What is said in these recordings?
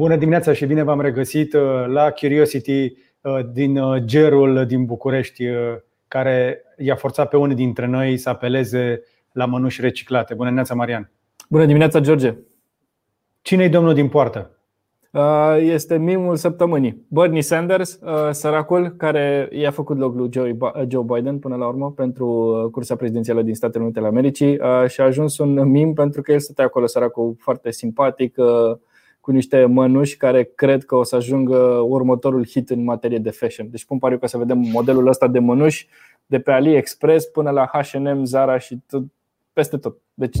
Bună dimineața și bine v-am regăsit uh, la Curiosity uh, din uh, gerul din București, care i-a forțat pe unii dintre noi să apeleze la mănuși reciclate. Bună dimineața, Marian! Bună dimineața, George! Cine e domnul din poartă? Este mimul săptămânii. Bernie Sanders, săracul care i-a făcut loc lui Joe Biden până la urmă pentru cursa prezidențială din Statele Unite ale Americii și a ajuns un mim pentru că el stătea acolo săracul foarte simpatic, cu niște mănuși care cred că o să ajungă următorul hit în materie de fashion. Deci pun pariu că să vedem modelul ăsta de mănuși de pe AliExpress până la H&M, Zara și tot, peste tot. Deci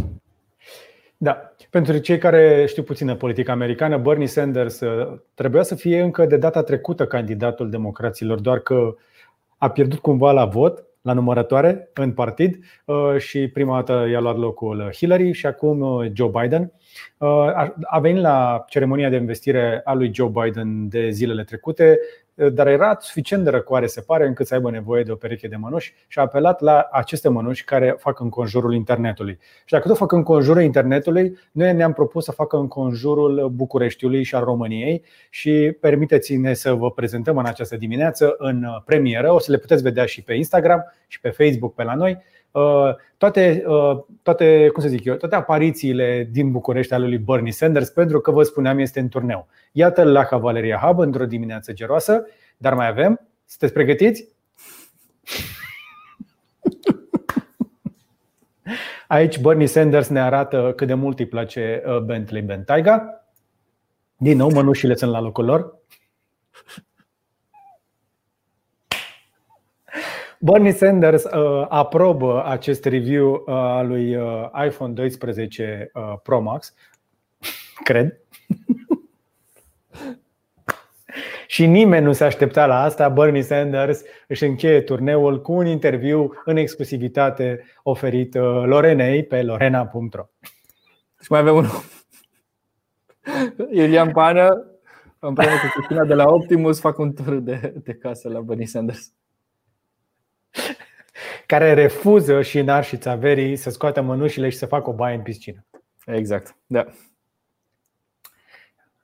da. Pentru cei care știu puțină politică americană, Bernie Sanders uh, trebuia să fie încă de data trecută candidatul democraților, doar că a pierdut cumva la vot la numărătoare în partid uh, și prima dată i-a luat locul Hillary și acum uh, Joe Biden. Uh, a venit la ceremonia de investire a lui Joe Biden de zilele trecute dar era suficient de răcoare, se pare, încât să aibă nevoie de o pereche de mănuși și a apelat la aceste mănuși care fac în conjurul internetului. Și dacă tot fac în conjurul internetului, noi ne-am propus să facă în conjurul Bucureștiului și al României și permiteți-ne să vă prezentăm în această dimineață în premieră. O să le puteți vedea și pe Instagram și pe Facebook pe la noi Uh, toate, uh, toate, cum să zic eu, toate aparițiile din București ale lui Bernie Sanders, pentru că vă spuneam, este în turneu. Iată la Cavaleria Hub într-o dimineață geroasă, dar mai avem. Sunteți pregătiți? Aici Bernie Sanders ne arată cât de mult îi place uh, Bentley Bentayga. Din nou, mănușile sunt la locul lor. Bernie Sanders uh, aprobă acest review uh, al lui uh, iPhone 12 uh, Pro Max, cred. Și nimeni nu se aștepta la asta. Bernie Sanders își încheie turneul cu un interviu în exclusivitate oferit uh, Lorenei pe lorena.ro. Și mai avem unul. Iulian Pană, împreună cu Cristina de la Optimus, fac un tur de, de casă la Bernie Sanders care refuză și în arșița verii să scoată mănușile și să facă o baie în piscină. Exact, da.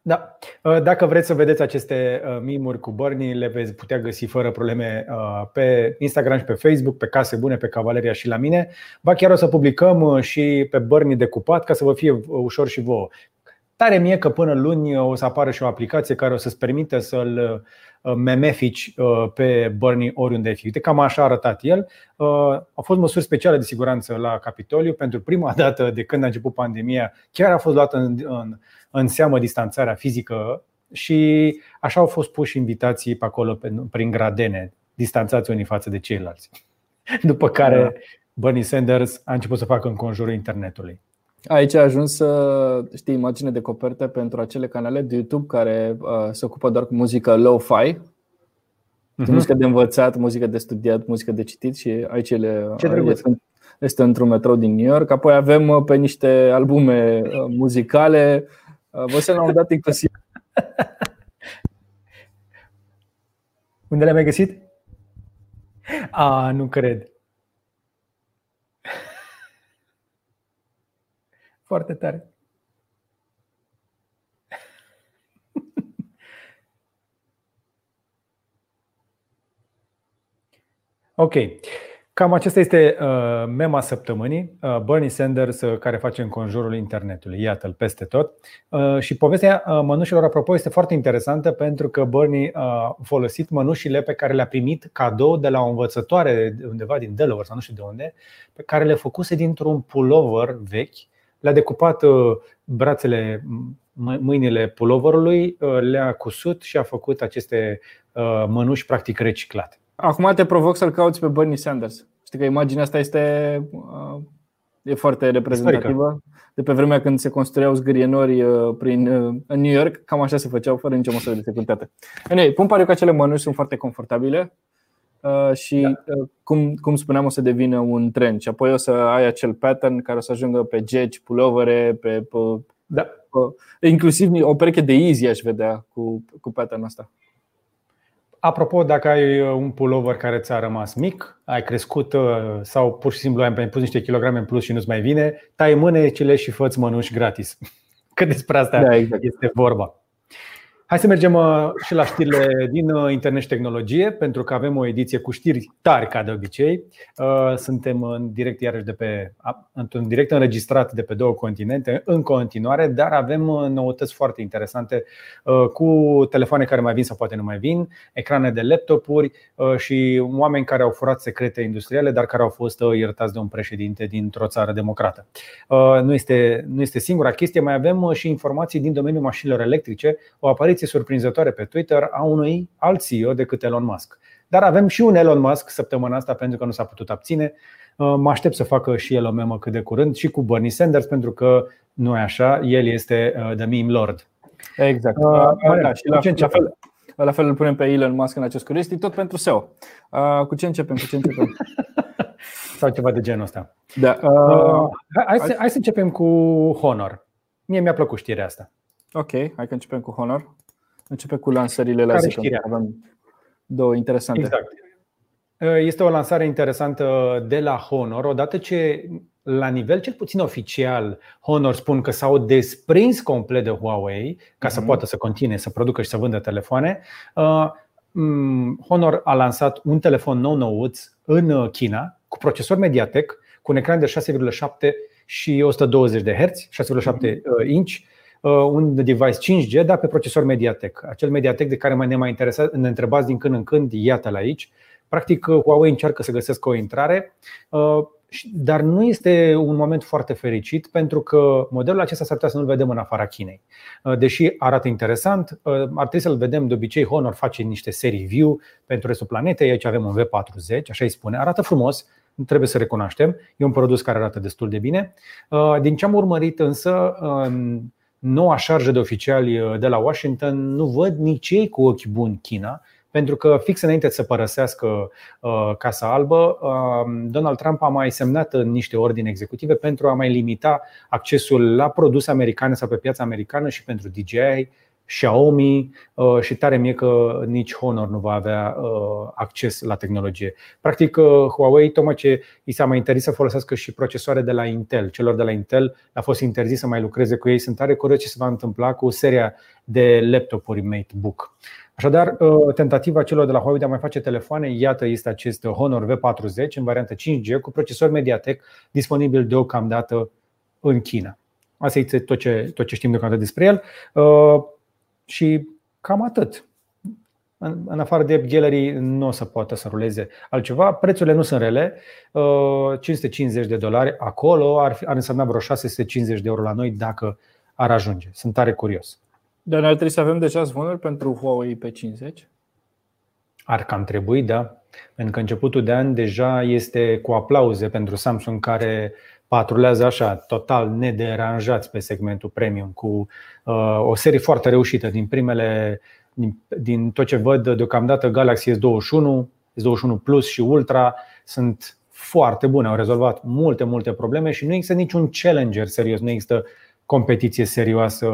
Da. Uh, dacă vreți să vedeți aceste uh, mimuri cu Bernie, le veți putea găsi fără probleme uh, pe Instagram și pe Facebook, pe Case Bune, pe Cavaleria și la mine. Ba chiar o să publicăm și pe Bernie decupat ca să vă fie ușor și vouă. Tare mie că până luni o să apară și o aplicație care o să-ți permite să-l Uh, memefici uh, pe Bernie oriunde ai fi. Uite, cam așa a arătat el. Uh, au fost măsuri speciale de siguranță la Capitoliu. Pentru prima dată de când a început pandemia, chiar a fost luată în, în, în seamă distanțarea fizică și așa au fost puși invitații pe acolo prin gradene, distanțați unii față de ceilalți. După care da. Bernie Sanders a început să facă în conjurul internetului. Aici a ajuns să știi imagine de copertă pentru acele canale de YouTube care uh, se ocupă doar cu muzică low-fi, uh-huh. muzică de învățat, muzică de studiat, muzică de citit și aici ele, este, este într-un metrou din New York. Apoi avem uh, pe niște albume uh, muzicale. Uh, vă să l-am dat inclusiv. Unde le-ai mai găsit? A, nu cred. Foarte tare. Ok. Cam acesta este uh, mema săptămânii, uh, Bernie Sanders uh, care face în conjurul internetului. Iată-l peste tot. Uh, și povestea uh, mănușilor, apropo, este foarte interesantă pentru că Bernie a folosit mănușile pe care le-a primit cadou de la o învățătoare undeva din Delaware sau nu știu de unde, pe care le făcuse dintr-un pullover vechi le-a decupat uh, brațele, mâinile puloverului, uh, le-a cusut și a făcut aceste uh, mănuși practic reciclate. Acum te provoc să-l cauți pe Bernie Sanders. Știi că imaginea asta este e foarte reprezentativă. De pe vremea când se construiau zgârienori prin, în New York, cam așa se făceau, fără nicio măsură de securitate. Anyway, pun pariu că acele mănuși sunt foarte confortabile Uh, și, da. Uh, cum, cum spuneam, o să devină un trend. Și apoi o să ai acel pattern care o să ajungă pe geci, pullovere, pe, pe, da. pe inclusiv o pereche de easy aș vedea cu, cu pattern ăsta. Apropo, dacă ai uh, un pullover care ți-a rămas mic, ai crescut sau pur și simplu ai pus niște kilograme în plus și nu-ți mai vine, tai mânecile și fă mănuși gratis. Cât despre asta da, exact. este vorba. Hai să mergem uh, și la știrile din uh, internet și tehnologie, pentru că avem o ediție cu știri tari ca de obicei. Uh, suntem în direct iarăși de pe într-un direct înregistrat de pe două continente în continuare, dar avem noutăți foarte interesante cu telefoane care mai vin sau poate nu mai vin, ecrane de laptopuri și oameni care au furat secrete industriale, dar care au fost iertați de un președinte dintr-o țară democrată. Nu este, nu este singura chestie, mai avem și informații din domeniul mașinilor electrice, o apariție apariție surprinzătoare pe Twitter a unui alt CEO decât Elon Musk. Dar avem și un Elon Musk săptămâna asta pentru că nu s-a putut abține. Uh, mă aștept să facă și el o memă cât de curând și cu Bernie Sanders pentru că nu e așa, el este uh, the meme lord. Exact. Uh, uh, da, și la, la, fel, la fel îl punem pe Elon Musk în acest curiosity, tot pentru SEO. Uh, cu ce începem? Cu ce începem? Sau ceva de genul ăsta. Da. Uh, hai, să, hai să începem cu Honor. Mie mi-a plăcut știrea asta. Ok, hai că începem cu Honor. Începe cu lansările la zi, avem două interesante. Exact. Este o lansare interesantă de la Honor, odată ce la nivel cel puțin oficial Honor spun că s-au desprins complet de Huawei ca să mm-hmm. poată să continue să producă și să vândă telefoane. Uh, mm, Honor a lansat un telefon nou nouț în China cu procesor Mediatek cu un ecran de 6,7 și 120 de Hz, 6,7 mm-hmm. inch Uh, un device 5G, dar pe procesor Mediatek. Acel Mediatek de care mai ne mai interesat, ne întrebați din când în când, iată-l aici. Practic, uh, Huawei încearcă să găsească o intrare, uh, dar nu este un moment foarte fericit pentru că modelul acesta s-ar putea să nu-l vedem în afara Chinei. Deși arată interesant, ar trebui să-l vedem de obicei. Honor face niște serii view pentru restul planetei. Aici avem un V40, așa îi spune. Arată frumos, trebuie să recunoaștem. E un produs care arată destul de bine. Din ce am urmărit însă, um, noua șarjă de oficiali uh, de la Washington nu văd nici ei cu ochi buni China, pentru că fix înainte să părăsească uh, Casa Albă, um, Donald Trump a mai semnat în niște ordini executive pentru a mai limita accesul la produse americane sau pe piața americană și pentru DJI Xiaomi uh, și tare mie că nici Honor nu va avea uh, acces la tehnologie. Practic, uh, Huawei, tocmai ce i s-a mai interzis să folosească și procesoare de la Intel. Celor de la Intel a fost interzis să mai lucreze cu ei. Sunt tare curios ce se va întâmpla cu seria de laptopuri MateBook. Așadar, tentativa celor de la Huawei de a mai face telefoane, iată, este acest Honor V40 în variantă 5G cu procesor Mediatek disponibil deocamdată în China. Asta este tot ce, tot ce știm deocamdată despre el. Și cam atât. În, în afară de Gallery nu o să poată să ruleze altceva. Prețurile nu sunt rele. 550 uh, de dolari acolo ar, fi, ar însemna vreo 650 de euro la noi dacă ar ajunge. Sunt tare curios. Dar noi ar trebui să avem deja zvonuri pentru Huawei pe 50? Ar cam trebui, da. Pentru că începutul de an deja este cu aplauze pentru Samsung care patrulează așa, total nederanjați pe segmentul premium, cu uh, o serie foarte reușită din primele, din, din tot ce văd deocamdată Galaxy S21, S21 Plus și Ultra sunt foarte bune, au rezolvat multe, multe probleme și nu există niciun challenger serios, nu există competiție serioasă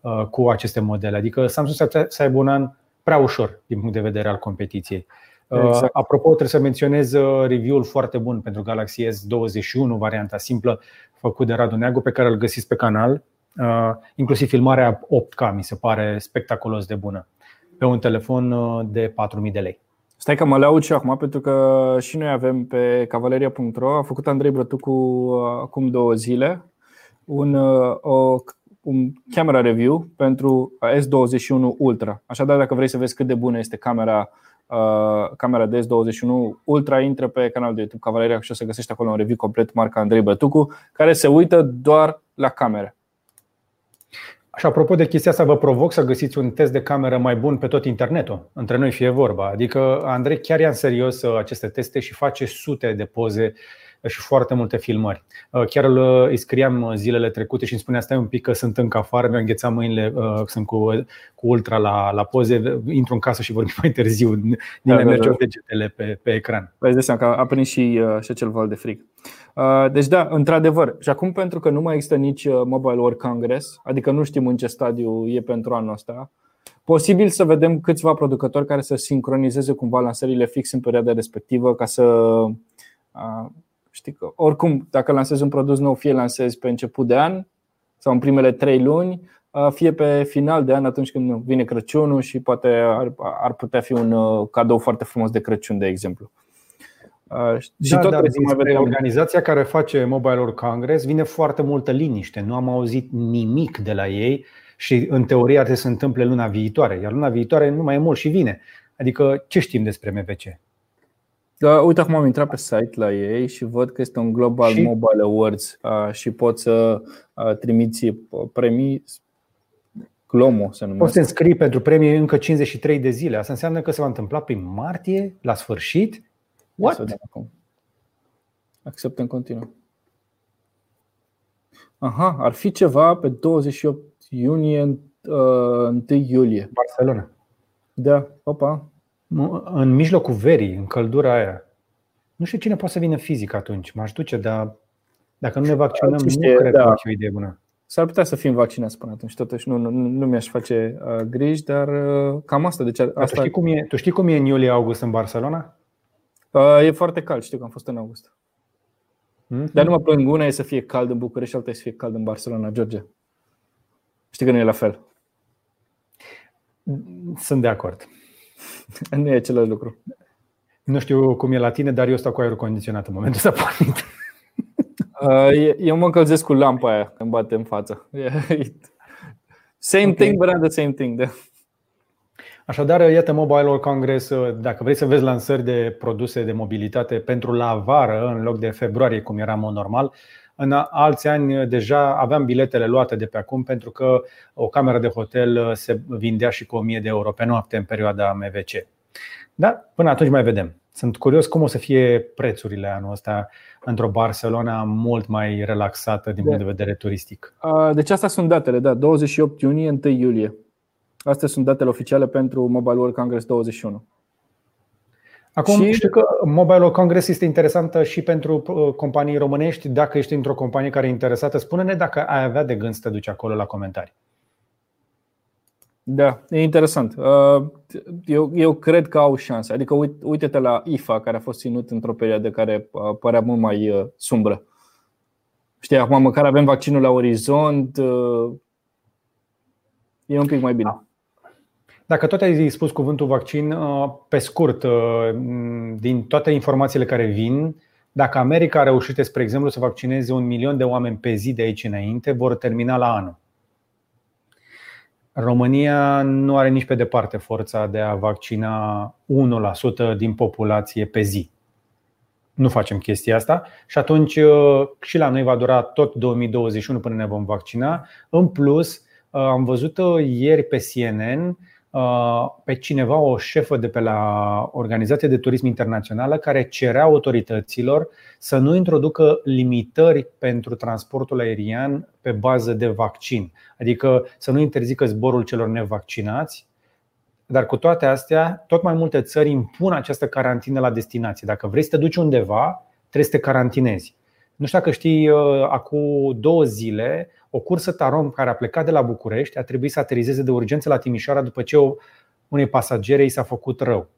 uh, cu aceste modele. Adică Samsung să aibă un an prea ușor din punct de vedere al competiției. Exact. Uh, apropo, trebuie să menționez uh, review-ul foarte bun pentru Galaxy S21, varianta simplă, făcut de Radu Neagu, pe care îl găsiți pe canal. Uh, inclusiv filmarea 8K mi se pare spectaculos de bună pe un telefon de 4000 de lei. Stai că mă laud și acum pentru că și noi avem pe cavaleria.ro A făcut Andrei Brătucu acum două zile un, o, un camera review pentru S21 Ultra. Așadar, dacă vrei să vezi cât de bună este camera Uh, camera de S21 Ultra, intră pe canalul de YouTube Cavaleria și o să găsești acolo un review complet marca Andrei Bătucu, care se uită doar la camere. Și apropo de chestia asta, vă provoc să găsiți un test de cameră mai bun pe tot internetul. Între noi fie vorba. Adică Andrei chiar ia în serios uh, aceste teste și face sute de poze și foarte multe filmări. Uh, chiar îi scriam uh, zilele trecute și îmi spunea stai un pic că sunt încă afară, mi-au înghețat mâinile, uh, sunt cu, cu ultra la, la poze, intru în casă și vorbim mai târziu, din da, da, mergeau da. degetele pe, pe ecran. Păi îți seama că a prins și, și acel val de frig. Deci da, într-adevăr. Și acum pentru că nu mai există nici Mobile World Congress, adică nu știm în ce stadiu e pentru anul ăsta, Posibil să vedem câțiva producători care să sincronizeze cumva lansările fix în perioada respectivă ca să Știi că oricum, dacă lansezi un produs nou, fie lansezi pe început de an sau în primele trei luni, fie pe final de an, atunci când vine Crăciunul și poate ar, ar putea fi un cadou foarte frumos de Crăciun, de exemplu. Și da, tot dar mai vedem. organizația care face Mobile World Congress vine foarte multă liniște. Nu am auzit nimic de la ei și în teorie ar trebui să se întâmple luna viitoare. Iar luna viitoare nu mai e mult și vine. Adică ce știm despre MVC? Da, uite, acum am intrat pe site la ei și văd că este un Global și? Mobile Awards și poți să trimiți premii Glomo se numește. Poți să înscrii pentru premii încă 53 de zile. Asta înseamnă că se va întâmpla prin martie, la sfârșit. What? Accept în continuu. Aha, ar fi ceva pe 28 iunie, uh, 1 iulie. Barcelona. Da, opa. În mijlocul verii, în căldura aia. Nu știu cine poate să vină fizic atunci. M-aș duce, dar dacă nu ne vaccinăm, știe, nu cred da. că ar fi o idee bună. S-ar putea să fim vaccinați până atunci, totuși nu, nu, nu mi-aș face uh, griji, dar uh, cam asta. Deci asta... Tu, știi cum e, tu știi cum e în iulie-august în Barcelona? Uh, e foarte cald, știu că am fost în august. Mm-hmm. Dar nu mă plâng, una e să fie cald în București și alta e să fie cald în Barcelona, George. Știi că nu e la fel. Sunt de acord. nu e același lucru. Nu știu cum e la tine, dar eu stau cu aerul condiționat în momentul ăsta pornit. Uh, eu mă încălzesc cu lampa aia când bate în față. Same okay. thing, but not the same thing. Da. Așadar, iată Mobile World Congress, dacă vrei să vezi lansări de produse de mobilitate pentru la vară în loc de februarie, cum era mod normal, în alți ani deja aveam biletele luate de pe acum pentru că o cameră de hotel se vindea și cu 1000 de euro pe noapte în perioada MVC. Da, până atunci mai vedem. Sunt curios cum o să fie prețurile anul ăsta într-o Barcelona mult mai relaxată din punct de vedere turistic. Deci astea sunt datele, da, 28 iunie, 1 iulie. Astea sunt datele oficiale pentru Mobile World Congress 21. Acum și... știu că Mobile World Congress este interesantă și pentru uh, companii românești. Dacă ești într-o companie care e interesată, spune-ne dacă ai avea de gând să te duci acolo la comentarii. Da, e interesant. Uh, eu, eu cred că au șanse. Adică uite-te la IFA, care a fost ținut într-o perioadă care uh, părea mult mai sumbră. Știi, acum măcar avem vaccinul la orizont, e un pic mai bine. Da. Dacă tot ai spus cuvântul vaccin, uh, pe scurt, uh, din toate informațiile care vin, dacă America a reușit, spre exemplu, să vaccineze un milion de oameni pe zi de aici înainte, vor termina la anul. România nu are nici pe departe forța de a vaccina 1% din populație pe zi. Nu facem chestia asta și atunci uh, și la noi va dura tot 2021 până ne vom vaccina. În plus, am văzut ieri pe CNN Uh, pe cineva, o șefă de pe la Organizația de Turism Internațională, care cerea autorităților să nu introducă limitări pentru transportul aerian pe bază de vaccin, adică să nu interzică zborul celor nevaccinați. Dar cu toate astea, tot mai multe țări impun această carantină la destinație. Dacă vrei să te duci undeva, trebuie să te carantinezi. Nu știu dacă știi, uh, acum două zile o cursă Tarom care a plecat de la București a trebuit să aterizeze de urgență la Timișoara după ce unei pasagere i s-a făcut rău.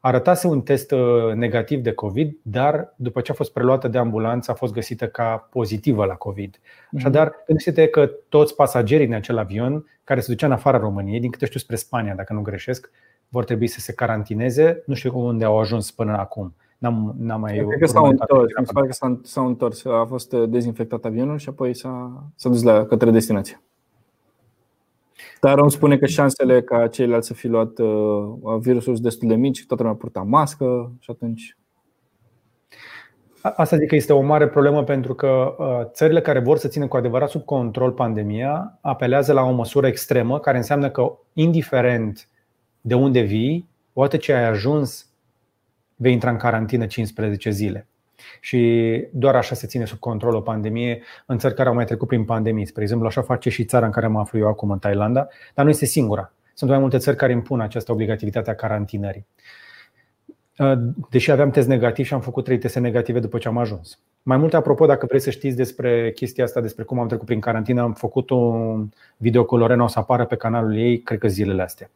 Arătase un test uh, negativ de COVID, dar după ce a fost preluată de ambulanță a fost găsită ca pozitivă la COVID. Mhm. Așadar, gândește-te că toți pasagerii din acel avion care se ducea în afara României, din câte știu spre Spania, dacă nu greșesc, vor trebui să se carantineze. Nu știu unde au ajuns până acum. N-am, n-am mai Cred că s-au întors, mi se pare că s-au, s-au întors. A fost uh, dezinfectat avionul și apoi s-a, s-a dus la către destinație. Dar îmi spune că șansele ca ceilalți să fi luat uh, virusul sunt destul de mici, toată lumea purta mască și atunci. Asta zic că este o mare problemă pentru că uh, țările care vor să țină cu adevărat sub control pandemia apelează la o măsură extremă care înseamnă că, indiferent de unde vii, odată ce ai ajuns vei intra în carantină 15 zile. Și doar așa se ține sub control o pandemie în țări care au mai trecut prin pandemii. Spre exemplu, așa face și țara în care mă aflu eu acum, în Thailanda, dar nu este singura. Sunt mai multe țări care impun această obligativitate a carantinării. Uh, deși aveam test negativ și am făcut trei teste negative după ce am ajuns. Mai multe, apropo, dacă vreți să știți despre chestia asta, despre cum am trecut prin carantină, am făcut un video cu Lorena, o să apară pe canalul ei, cred că zilele astea.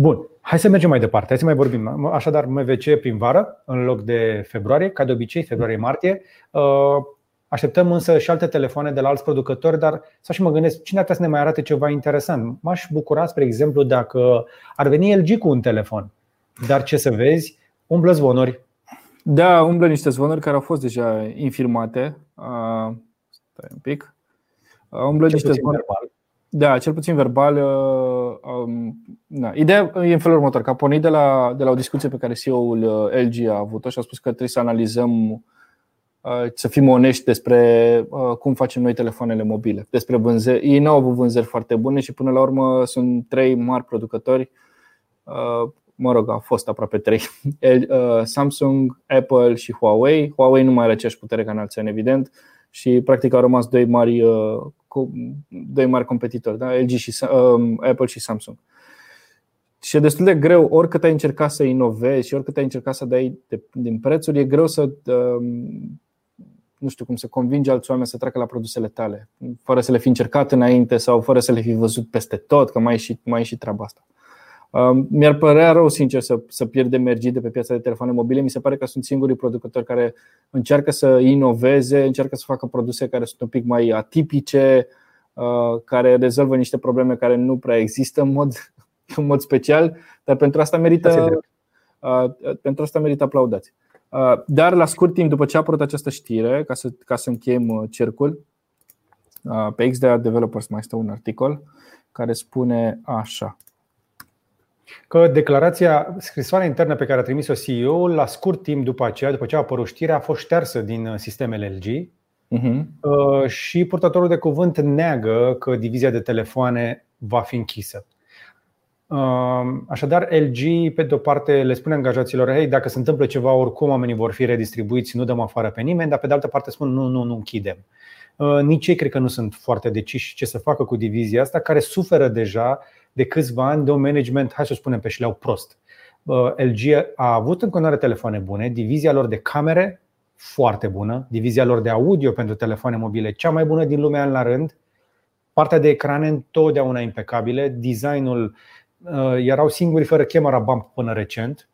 Bun, hai să mergem mai departe, hai să mai vorbim. Așadar, MVC primvară, în loc de februarie, ca de obicei, februarie-martie. Uh, Așteptăm însă și alte telefoane de la alți producători, dar să și mă gândesc cine ar trebui să ne mai arate ceva interesant. M-aș bucura, spre exemplu, dacă ar veni LG cu un telefon. Dar ce să vezi, umblă zvonuri. Da, umblă niște zvonuri care au fost deja infirmate. Stai un pic. Umblă Cel niște zvonuri. Verbal. Da, cel puțin verbal. Um, na. Ideea e în felul următor, că a pornit de la, de la o discuție pe care CEO-ul LG a avut-o și a spus că trebuie să analizăm să fim onești despre cum facem noi telefoanele mobile. Despre vânzări. Ei nu au avut vânzări foarte bune și până la urmă sunt trei mari producători. Mă rog, au fost aproape trei. Samsung, Apple și Huawei. Huawei nu mai are aceeași putere ca în evident, și practic au rămas doi mari, doi mari competitori, da? LG și Apple și Samsung. Și e destul de greu, oricât ai încercat să inovezi și oricât ai încercat să dai din prețuri, e greu să nu știu cum să convingi alți oameni să treacă la produsele tale, fără să le fi încercat înainte sau fără să le fi văzut peste tot, că mai e și, mai e și treaba asta. Um, mi-ar părea rău, sincer, să, să pierdem mergii de pe piața de telefoane mobile. Mi se pare că sunt singurii producători care încearcă să inoveze, încearcă să facă produse care sunt un pic mai atipice, uh, care rezolvă niște probleme care nu prea există în mod, în mod special, dar pentru asta merită, uh, pentru asta merită aplaudați. Uh, dar la scurt timp după ce a apărut această știre, ca să, ca să încheiem uh, cercul, uh, pe XDA Developers mai este un articol care spune așa că declarația, scrisoarea internă pe care a trimis-o CEO la scurt timp după aceea, după ce a apărut știrea, a fost ștersă din sistemele LG uh-huh. și purtătorul de cuvânt neagă că divizia de telefoane va fi închisă. Așadar, LG, pe de o parte, le spune angajaților: Hei, dacă se întâmplă ceva, oricum oamenii vor fi redistribuiți, nu dăm afară pe nimeni, dar pe de altă parte spun: Nu, nu, nu închidem. Nici ei cred că nu sunt foarte deciși ce să facă cu divizia asta, care suferă deja de câțiva ani de un management, hai să spunem pe șleau prost. LG a avut în continuare telefoane bune, divizia lor de camere foarte bună, divizia lor de audio pentru telefoane mobile cea mai bună din lumea la rând, partea de ecrane întotdeauna impecabile, designul Uh, erau singuri fără camera bump până recent.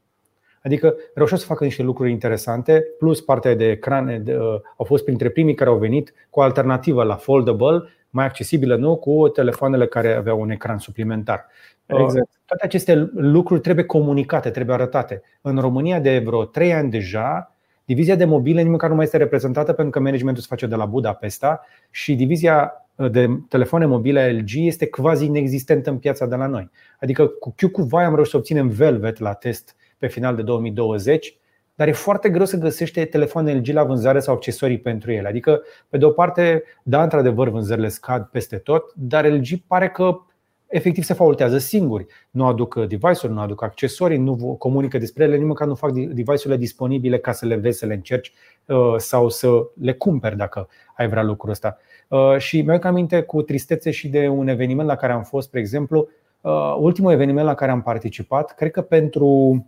Adică reușeau să facă niște lucruri interesante, plus partea de ecrane de, uh, au fost printre primii care au venit cu o alternativă la foldable, mai accesibilă, nu cu telefoanele care aveau un ecran suplimentar. Uh, exact. Toate aceste lucruri trebuie comunicate, trebuie arătate. În România de vreo 3 ani deja, divizia de mobile nici măcar nu mai este reprezentată pentru că managementul se face de la Budapesta și divizia de telefoane mobile LG este quasi inexistentă în piața de la noi. Adică cu Q cu vai am reușit să obținem Velvet la test pe final de 2020, dar e foarte greu să găsește telefoane LG la vânzare sau accesorii pentru ele. Adică, pe de o parte, da, într-adevăr, vânzările scad peste tot, dar LG pare că efectiv se faultează singuri. Nu aduc device-uri, nu aduc accesorii, nu comunică despre ele, nici măcar nu fac device-urile disponibile ca să le vezi, să le încerci uh, sau să le cumperi dacă ai vrea lucrul ăsta. Uh, și mi-au aminte cu tristețe și de un eveniment la care am fost, spre exemplu, uh, ultimul eveniment la care am participat, cred că pentru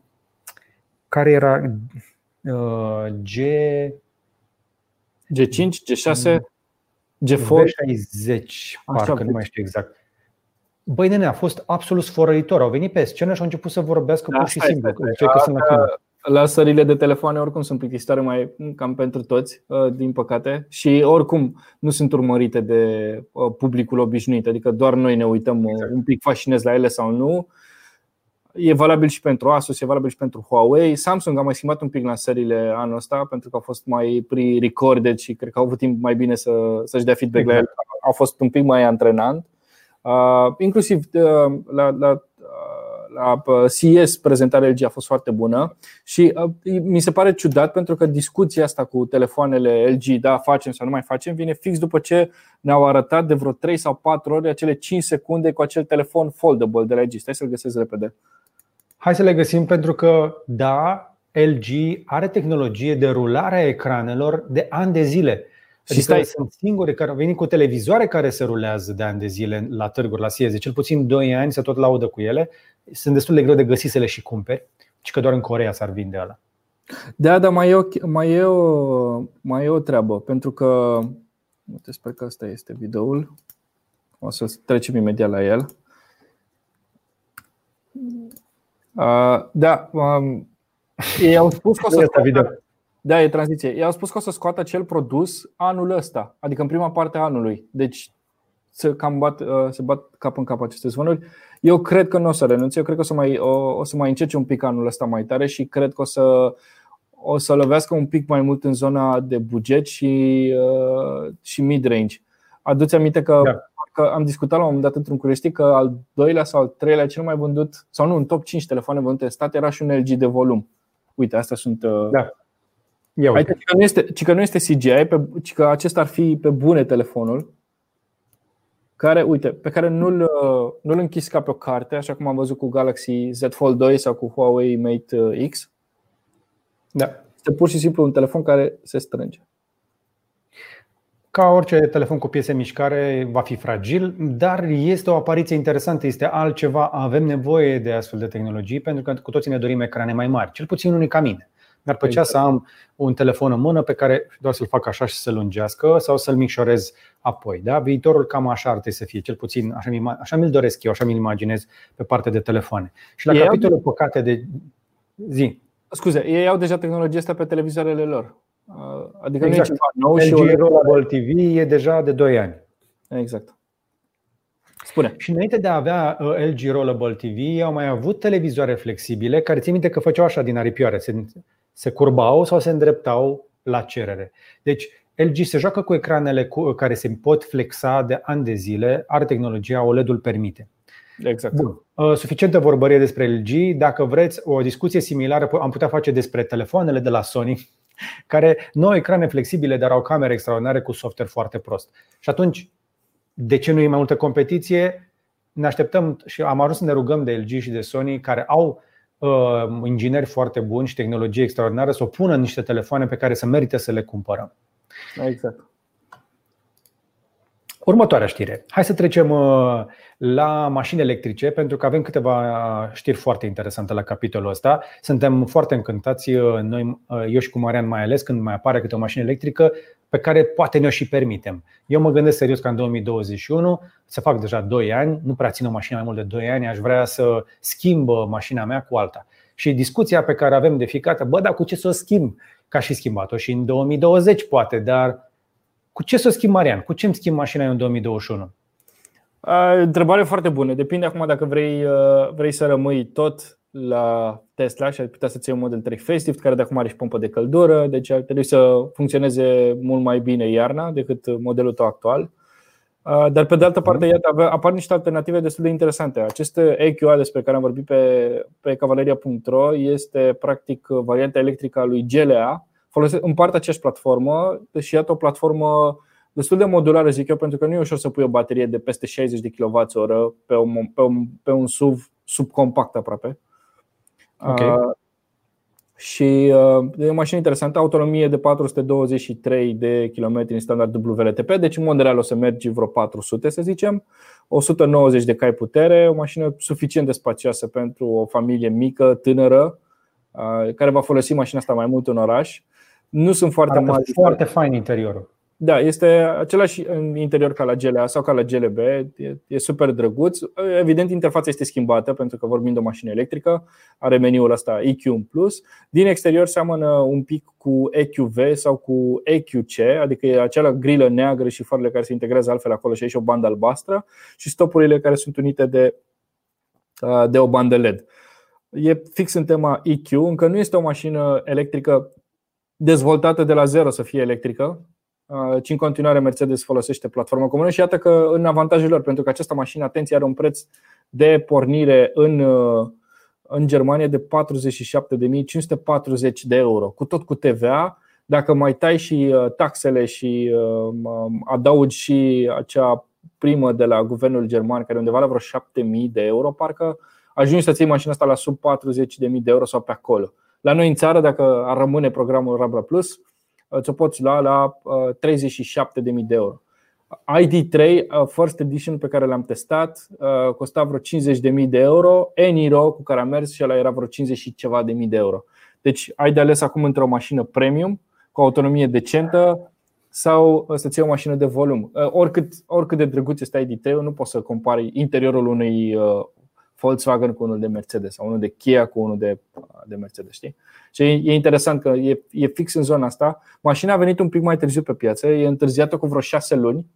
care era G G5, G6, G4 G60, parcă nu mai știu exact. Băi, nene, a fost absolut sfărăitor. Au venit pe scenă și au început să vorbească pur și simplu. Că sunt la Lansările de telefoane oricum sunt plictisitoare mai cam pentru toți, uh, din păcate, și oricum nu sunt urmărite de uh, publicul obișnuit, adică doar noi ne uităm uh, exact. un pic fascinez la ele sau nu. E valabil și pentru Asus, e valabil și pentru Huawei. Samsung a mai schimbat un pic lansările anul ăsta pentru că au fost mai pre-recorded și cred că au avut timp mai bine să, să-și dea feedback exact. la ele. Au fost un pic mai antrenant. Uh, inclusiv uh, la, la la CES prezentarea LG a fost foarte bună și mi se pare ciudat pentru că discuția asta cu telefoanele LG, da, facem sau nu mai facem, vine fix după ce ne-au arătat de vreo 3 sau 4 ori acele 5 secunde cu acel telefon foldable de la LG. Stai să-l găsesc repede. Hai să le găsim pentru că, da, LG are tehnologie de rulare a ecranelor de ani de zile. Și stai, sunt singuri care au venit cu televizoare care se rulează de ani de zile la târguri, la CES. Cel puțin 2 ani se tot laudă cu ele sunt destul de greu de găsit să le și cumperi, ci că doar în Corea s-ar vinde ăla. Da, dar mai e, o, mai, e o, mai e o treabă, pentru că Uite, sper că ăsta este videoul. O să trecem imediat la el. Uh, da, um, ei au spus că o să video. Da, e tranziție. Ei au spus că o să scoată acel produs anul ăsta, adică în prima parte a anului. Deci să cam bat, uh, se bat cap în cap aceste zvonuri. Eu cred că nu o să renunțe, eu cred că o să mai, o, o să mai încerce un pic anul ăsta mai tare și cred că o să, o să lovească un pic mai mult în zona de buget și, uh, și mid-range. Aduți aminte că, da. Că am discutat la un moment dat într-un curioștic că al doilea sau al treilea cel mai vândut, sau nu, în top 5 telefoane vândute în stat era și un LG de volum. Uite, astea sunt. Uh, da. Ia uite. Adică, că nu este, ci că nu este CGI, pe, ci că acesta ar fi pe bune telefonul care, uite, pe care nu-l, uh, nu-l închis ca pe o carte, așa cum am văzut cu Galaxy Z Fold 2 sau cu Huawei Mate uh, X. Da. Este pur și simplu un telefon care se strânge. Ca orice telefon cu piese mișcare, va fi fragil, dar este o apariție interesantă, este altceva. Avem nevoie de astfel de tehnologii pentru că cu toții ne dorim ecrane mai mari, cel puțin unii ca mine. Mi-ar plăcea exact. să am un telefon în mână pe care doar să-l fac așa și să lungească sau să-l micșorez apoi. Da? Viitorul cam așa ar trebui să fie, cel puțin așa, mi, așa mi-l doresc eu, așa mi-l imaginez pe partea de telefoane. Și la ei capitolul au... păcate de zi. Scuze, ei au deja tehnologia asta pe televizoarele lor. Adică exact. nu e exact. ceva nou LG și Rollable TV e deja de 2 ani. Exact. Spune. Și înainte de a avea uh, LG Rollable TV, au mai avut televizoare flexibile care țin minte că făceau așa din aripioare, se, se curbau sau se îndreptau la cerere. Deci LG se joacă cu ecranele cu, care se pot flexa de ani de zile, are tehnologia, OLED-ul permite. Exact. Bun. Uh, suficientă vorbărie despre LG. Dacă vreți o discuție similară, am putea face despre telefoanele de la Sony, care nu au ecrane flexibile, dar au camere extraordinare cu software foarte prost. Și atunci, de ce nu e mai multă competiție? Ne așteptăm și am ajuns să ne rugăm de LG și de Sony, care au uh, ingineri foarte buni și tehnologie extraordinară, să o pună în niște telefoane pe care să merite să le cumpărăm. Exact. Următoarea știre. Hai să trecem uh, la mașini electrice, pentru că avem câteva știri foarte interesante la capitolul ăsta. Suntem foarte încântați, uh, noi, uh, eu și cu Marian mai ales, când mai apare câte o mașină electrică pe care poate ne-o și permitem. Eu mă gândesc serios că în 2021 se fac deja 2 ani, nu prea țin o mașină mai mult de 2 ani, aș vrea să schimb mașina mea cu alta. Și discuția pe care avem de fiecare bă, dar cu ce să o schimb? Ca și schimbat-o și în 2020 poate, dar cu ce să o schimb, Marian? Cu ce îmi schimb mașina eu în 2021? Întrebare foarte bună. Depinde acum dacă vrei, uh, vrei să rămâi tot la Tesla și ar putea să-ți iei un Model 3 Facelift care de acum are și pompă de căldură, deci ar trebui să funcționeze mult mai bine iarna decât modelul tău actual. Dar pe de altă parte, mhm. iată, apar niște alternative destul de interesante. Acest EQA despre care am vorbit pe, pe cavaleria.ro este practic varianta electrică a lui GLA. Folose, împarte aceeași platformă și iată o platformă destul de modulară, zic eu, pentru că nu e ușor să pui o baterie de peste 60 de kWh pe un, pe un, pe un SUV subcompact aproape. Okay. Uh, și uh, e o mașină interesantă, autonomie de 423 de km în standard WLTP, deci în mod real o să mergi vreo 400 să zicem, 190 de cai putere, o mașină suficient de spacioasă pentru o familie mică, tânără, uh, care va folosi mașina asta mai mult în oraș. Nu sunt foarte mari. Foarte fain interiorul. Da, este același în interior ca la GLA sau ca la GLB, e, e super drăguț. Evident, interfața este schimbată pentru că vorbim de o mașină electrică, are meniul ăsta EQ+. Din exterior seamănă un pic cu EQV sau cu EQC, adică e acela grilă neagră și farele care se integrează altfel acolo și aici o bandă albastră și stopurile care sunt unite de, de o bandă LED. E fix în tema EQ, încă nu este o mașină electrică dezvoltată de la zero să fie electrică, Uh, ci în continuare Mercedes folosește platforma comună și iată că în avantajul lor, pentru că această mașină, atenție, are un preț de pornire în, uh, în Germania de 47.540 de euro, cu tot cu TVA. Dacă mai tai și uh, taxele și um, adaugi și acea primă de la guvernul german, care undeva la vreo 7.000 de euro, parcă ajungi să ții mașina asta la sub 40.000 de euro sau pe acolo. La noi în țară, dacă ar rămâne programul Rabla Plus, ți-o poți lua la 37.000 uh, de euro. ID3 uh, First Edition pe care l-am testat uh, costa vreo 50.000 de euro, Eniro cu care am mers și ăla era vreo 50 și ceva de mii de euro. Deci ai de ales acum între o mașină premium cu autonomie decentă sau să-ți iei o mașină de volum. Oricât, oricât de drăguț este ID3, nu poți să compari interiorul unei Volkswagen cu unul de Mercedes sau unul de Kia cu unul de, de Mercedes. Știi? Și e interesant că e, e fix în zona asta. Mașina a venit un pic mai târziu pe piață, e întârziată cu vreo șase luni.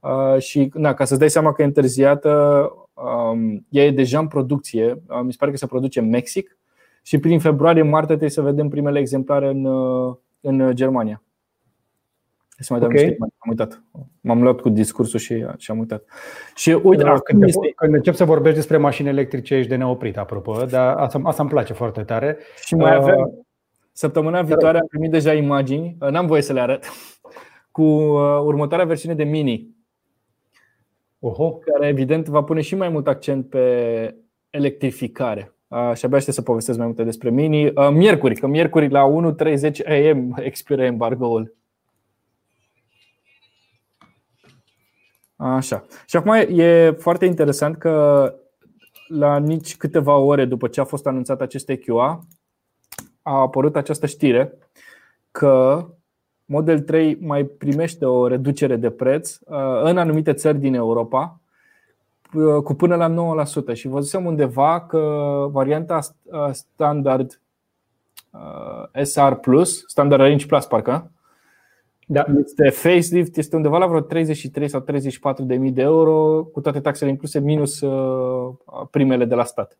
Uh, și na, ca să-ți dai seama că e întârziată, um, ea e deja în producție. Uh, mi se pare că se produce în Mexic și prin februarie-martie trebuie să vedem primele exemplare în, uh, în Germania. Să mai dau okay. am uitat. M-am luat cu discursul și, și am uitat. Și uite, da, când, este... când încep să vorbești despre mașini electrice, ești de neoprit, apropo, dar asta, asta îmi place foarte tare. Și mai avem, uh, săptămâna viitoare am primit deja imagini, uh, n-am voie să le arăt, cu uh, următoarea versiune de Mini. Oho. Care evident va pune și mai mult accent pe electrificare. Uh, și abia aștept să povestesc mai multe despre Mini. Uh, miercuri, că miercuri la 1.30 am expiră embargoul. Așa. Și acum e foarte interesant că la nici câteva ore după ce a fost anunțat acest EQA, a apărut această știre că Model 3 mai primește o reducere de preț uh, în anumite țări din Europa uh, cu până la 9% și văzusem undeva că varianta uh, standard SR Plus, standard Range Plus parcă, da. Este facelift, este undeva la vreo 33 sau 34 de mii de euro, cu toate taxele incluse, minus uh, primele de la stat.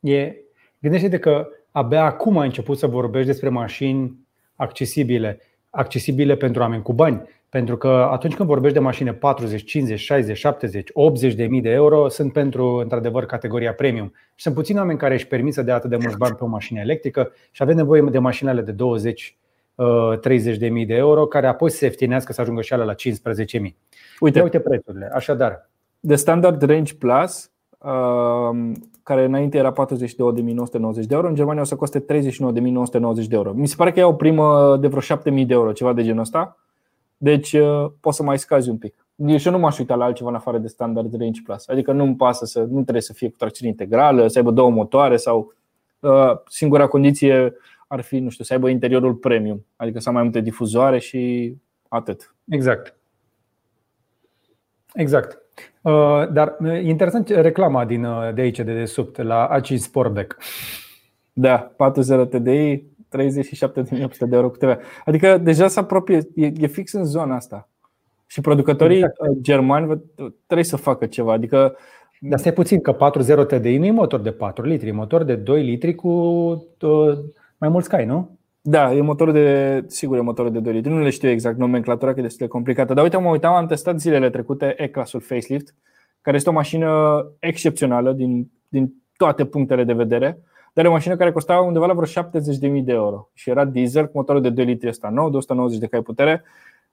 E, gândește-te că abia acum ai început să vorbești despre mașini accesibile, accesibile pentru oameni cu bani. Pentru că atunci când vorbești de mașini 40, 50, 60, 70, 80 de mii de euro, sunt pentru, într-adevăr, categoria premium. Și sunt puțini oameni care își permit să dea atât de mulți bani pe o mașină electrică și avem nevoie de mașinile de 20 30.000 de euro, care apoi se ieftinească să ajungă și ala la 15.000. Uite, uite prețurile. Așadar, de Standard Range Plus, um, care înainte era 42.990 de euro, în Germania o să coste 39.990 de euro. Mi se pare că e o primă de vreo 7.000 de euro, ceva de genul ăsta. Deci uh, poți să mai scazi un pic. Și eu nu m-aș uita la altceva în afară de Standard Range Plus. Adică nu-mi pasă să nu trebuie să fie cu tracțiune integrală, să aibă două motoare sau uh, singura condiție ar fi, nu știu, să aibă interiorul premium, adică să am mai multe difuzoare și atât. Exact. Exact. Uh, dar uh, interesant reclama din, uh, de aici, de desubt, la ACI Sportback. Da, 40 TDI, 37.800 de euro cu TVA. Adică deja se apropie, e, e fix în zona asta. Și producătorii exact. germani trebuie să facă ceva. Adică dar stai puțin, că 40 TDI nu e motor de 4 litri, e motor de 2 litri cu mai mulți cai, nu? Da, e motorul de, sigur, e motorul de 2 litri. Nu le știu exact nomenclatura, că e destul de complicată. Dar uite, mă uitam, am testat zilele trecute E-Classul Facelift, care este o mașină excepțională din, din toate punctele de vedere, dar e o mașină care costa undeva la vreo 70.000 de euro și era diesel cu motorul de 2 litri ăsta nou, 290 de cai putere,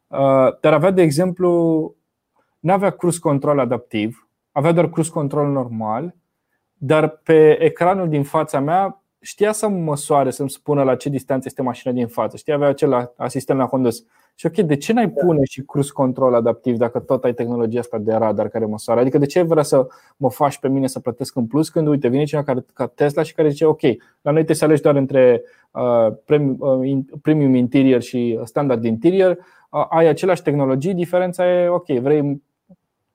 uh, dar avea, de exemplu, nu avea cruise control adaptiv, avea doar cruise control normal, dar pe ecranul din fața mea știa să măsoare, să-mi spună la ce distanță este mașina din față. Știa, avea acel asistent la condus. Și ok, de ce n-ai pune și cruise control adaptiv dacă tot ai tehnologia asta de radar care măsoară? Adică de ce vrea să mă faci pe mine să plătesc în plus când, uite, vine cineva care, ca Tesla și care zice, ok, la noi trebuie să alegi doar între uh, premium, uh, premium interior și standard interior, uh, ai aceleași tehnologii, diferența e, ok, vrei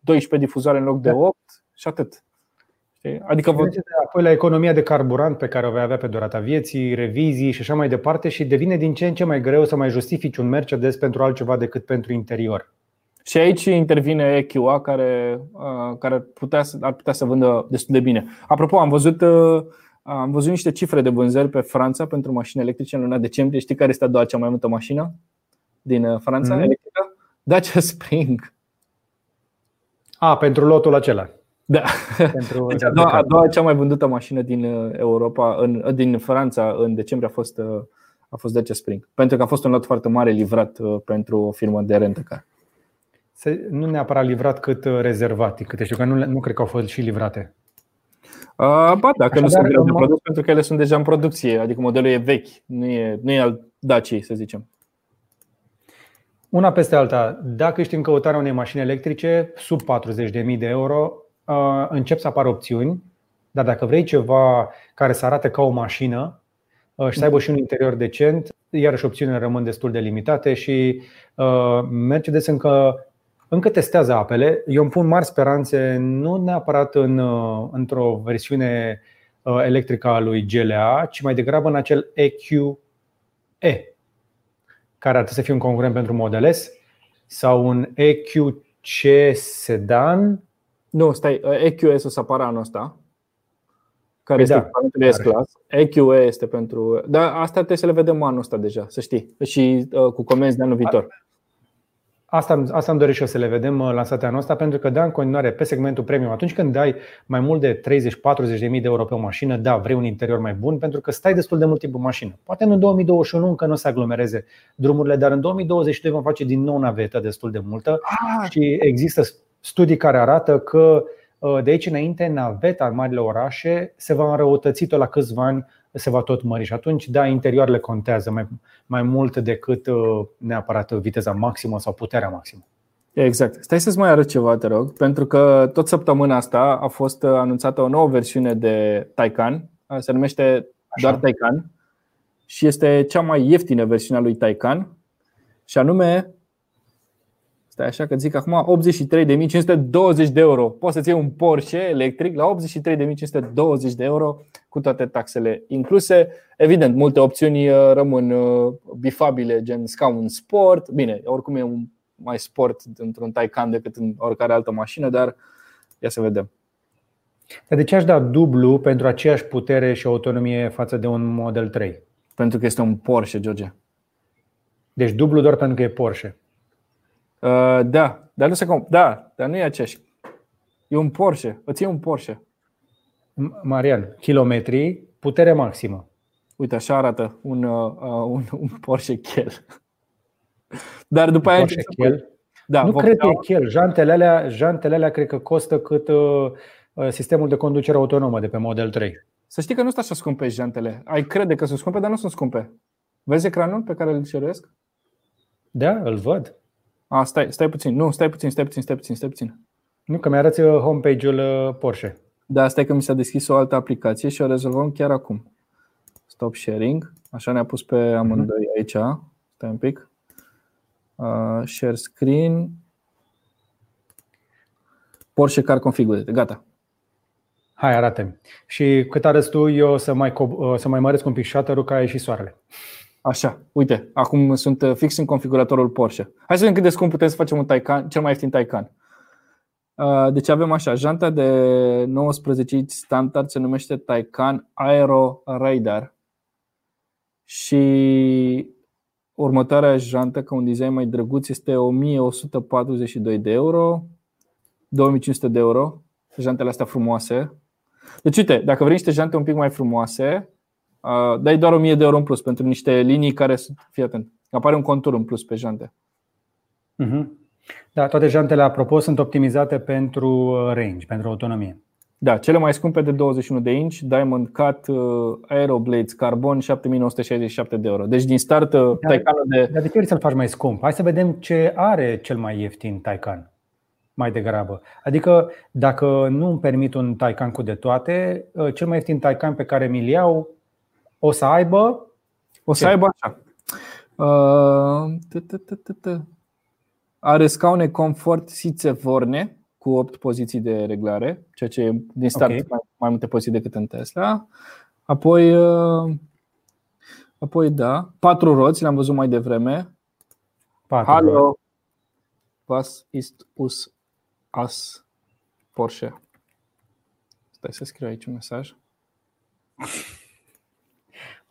12 difuzoare în loc de 8 da. și atât. Adică vă... apoi la economia de carburant pe care o vei avea pe durata vieții, revizii și așa mai departe și devine din ce în ce mai greu să mai justifici un Mercedes pentru altceva decât pentru interior. Și aici intervine EQA care, uh, care putea, ar putea să vândă destul de bine. Apropo, am văzut, uh, am văzut niște cifre de vânzări pe Franța pentru mașini electrice în luna decembrie. Știi care este a doua cea mai multă mașină din uh, Franța mm-hmm. electrică? Dacia Spring. A, pentru lotul acela. Da. Pentru deci a, doua, a doua cea mai vândută mașină din uh, Europa, în, uh, din Franța, în decembrie a fost, uh, a fost Dacia Spring. Pentru că a fost un lot foarte mare livrat pentru o firmă de rentă Nu neapărat livrat cât rezervat, câte știu că nu, nu cred că au fost și livrate. Uh, ba, dacă nu sunt greu de produs, pentru că ele sunt deja în producție, adică modelul e vechi, nu e, nu e al Dacia, să zicem. Una peste alta, dacă ești în căutarea unei mașini electrice sub 40.000 de euro, încep să apară opțiuni, dar dacă vrei ceva care să arate ca o mașină și să aibă și un interior decent, iarăși opțiunile rămân destul de limitate și Mercedes încă încă testează apele. Eu îmi pun mari speranțe nu neapărat în, uh, într-o versiune uh, electrică a lui GLA, ci mai degrabă în acel EQE, care ar trebui să fie un concurent pentru Model S sau un EQC sedan. Nu, stai, EQS o să apară anul ăsta care păi este da, pentru S-Class. EQE este pentru. Dar asta trebuie să le vedem anul ăsta deja, să știi. Și uh, cu comenzi de anul viitor. Asta, asta îmi doresc și eu să le vedem uh, lansate anul ăsta, pentru că da, în continuare, pe segmentul premium, atunci când dai mai mult de 30-40 de mii de euro pe o mașină, da, vrei un interior mai bun, pentru că stai destul de mult timp în mașină. Poate în 2021 încă nu se aglomereze drumurile, dar în 2022 vom face din nou navetă destul de multă ah. și există studii care arată că uh, de aici înainte naveta în marile orașe se va înrăutăți tot la câțiva ani se va tot mări și atunci, da, interioarele contează mai, mai mult decât uh, neapărat viteza maximă sau puterea maximă. Exact. Stai să-ți mai arăt ceva, te rog, pentru că tot săptămâna asta a fost uh, anunțată o nouă versiune de Taycan, uh, se numește Așa. doar Taycan și este cea mai ieftină versiune a lui Taycan și anume Stai așa că zic acum 83.520 de euro. Poți să-ți iei un Porsche electric la 83.520 de euro cu toate taxele incluse. Evident, multe opțiuni uh, rămân uh, bifabile, gen scaun sport. Bine, oricum e un mai sport într-un Taycan decât în oricare altă mașină, dar ia să vedem. Dar de ce aș da dublu pentru aceeași putere și autonomie față de un Model 3? Pentru că este un Porsche, George. Deci dublu doar pentru că e Porsche. Uh, da, dar nu se comp- Da, dar nu e aceeași. E un Porsche. Îți iei un Porsche. Marian, kilometri, putere maximă. Uite, așa arată un, uh, un, un Porsche Kiel. Dar după aia. Porsche Kiel? Da, nu cred că e Kiel. Jantele alea, jantele alea cred că costă cât uh, uh, sistemul de conducere autonomă de pe Model 3. Să știi că nu sunt așa scumpe jantele. Ai crede că sunt scumpe, dar nu sunt scumpe. Vezi ecranul pe care îl ceresc? Da, îl văd. A, stai, stai puțin. Nu, stai puțin, stai puțin, stai puțin, stai puțin. Nu, că mi-arăți uh, homepage-ul uh, Porsche. Da, stai că mi s-a deschis o altă aplicație și o rezolvăm chiar acum. Stop sharing. Așa ne-a pus pe amândoi aici. Stai un pic. Uh, share screen. Porsche Car Configure. Gata. Hai, arată Și cât arăți tu, eu să mai, uh, să mai măresc un pic shutter-ul ca și soarele. Așa, uite, acum sunt uh, fix în configuratorul Porsche. Hai să vedem cât de scump putem să facem un Taycan, cel mai ieftin Taycan. Uh, deci avem așa, janta de 19 inch standard se numește Taycan Aero Radar și următoarea jantă, ca un design mai drăguț, este 1142 de euro, 2500 de euro, jantele astea frumoase. Deci uite, dacă vrei niște jante un pic mai frumoase, Uh, dai doar 1000 de euro în plus pentru niște linii care sunt, fii atent, apare un contur în plus pe jante. Uh-huh. Da, toate jantele, apropo, sunt optimizate pentru uh, range, pentru autonomie. Da, cele mai scumpe de 21 de inch, Diamond Cut, uh, Aeroblades, Carbon, 7967 de euro. Deci din start, da, Taycanul de. Dar de ce vrei să-l faci mai scump? Hai să vedem ce are cel mai ieftin Taycan mai degrabă. Adică dacă nu îmi permit un Taycan cu de toate, cel mai ieftin Taycan pe care mi-l iau o să aibă O să aibă așa uh, Are scaune confort sițe vorne cu 8 poziții de reglare, ceea ce e din start okay. mai, mai multe poziții decât în Tesla. Apoi, uh, apoi da, patru roți, le-am văzut mai devreme. Patru Halo, was ist us as Porsche? Stai să scriu aici un mesaj.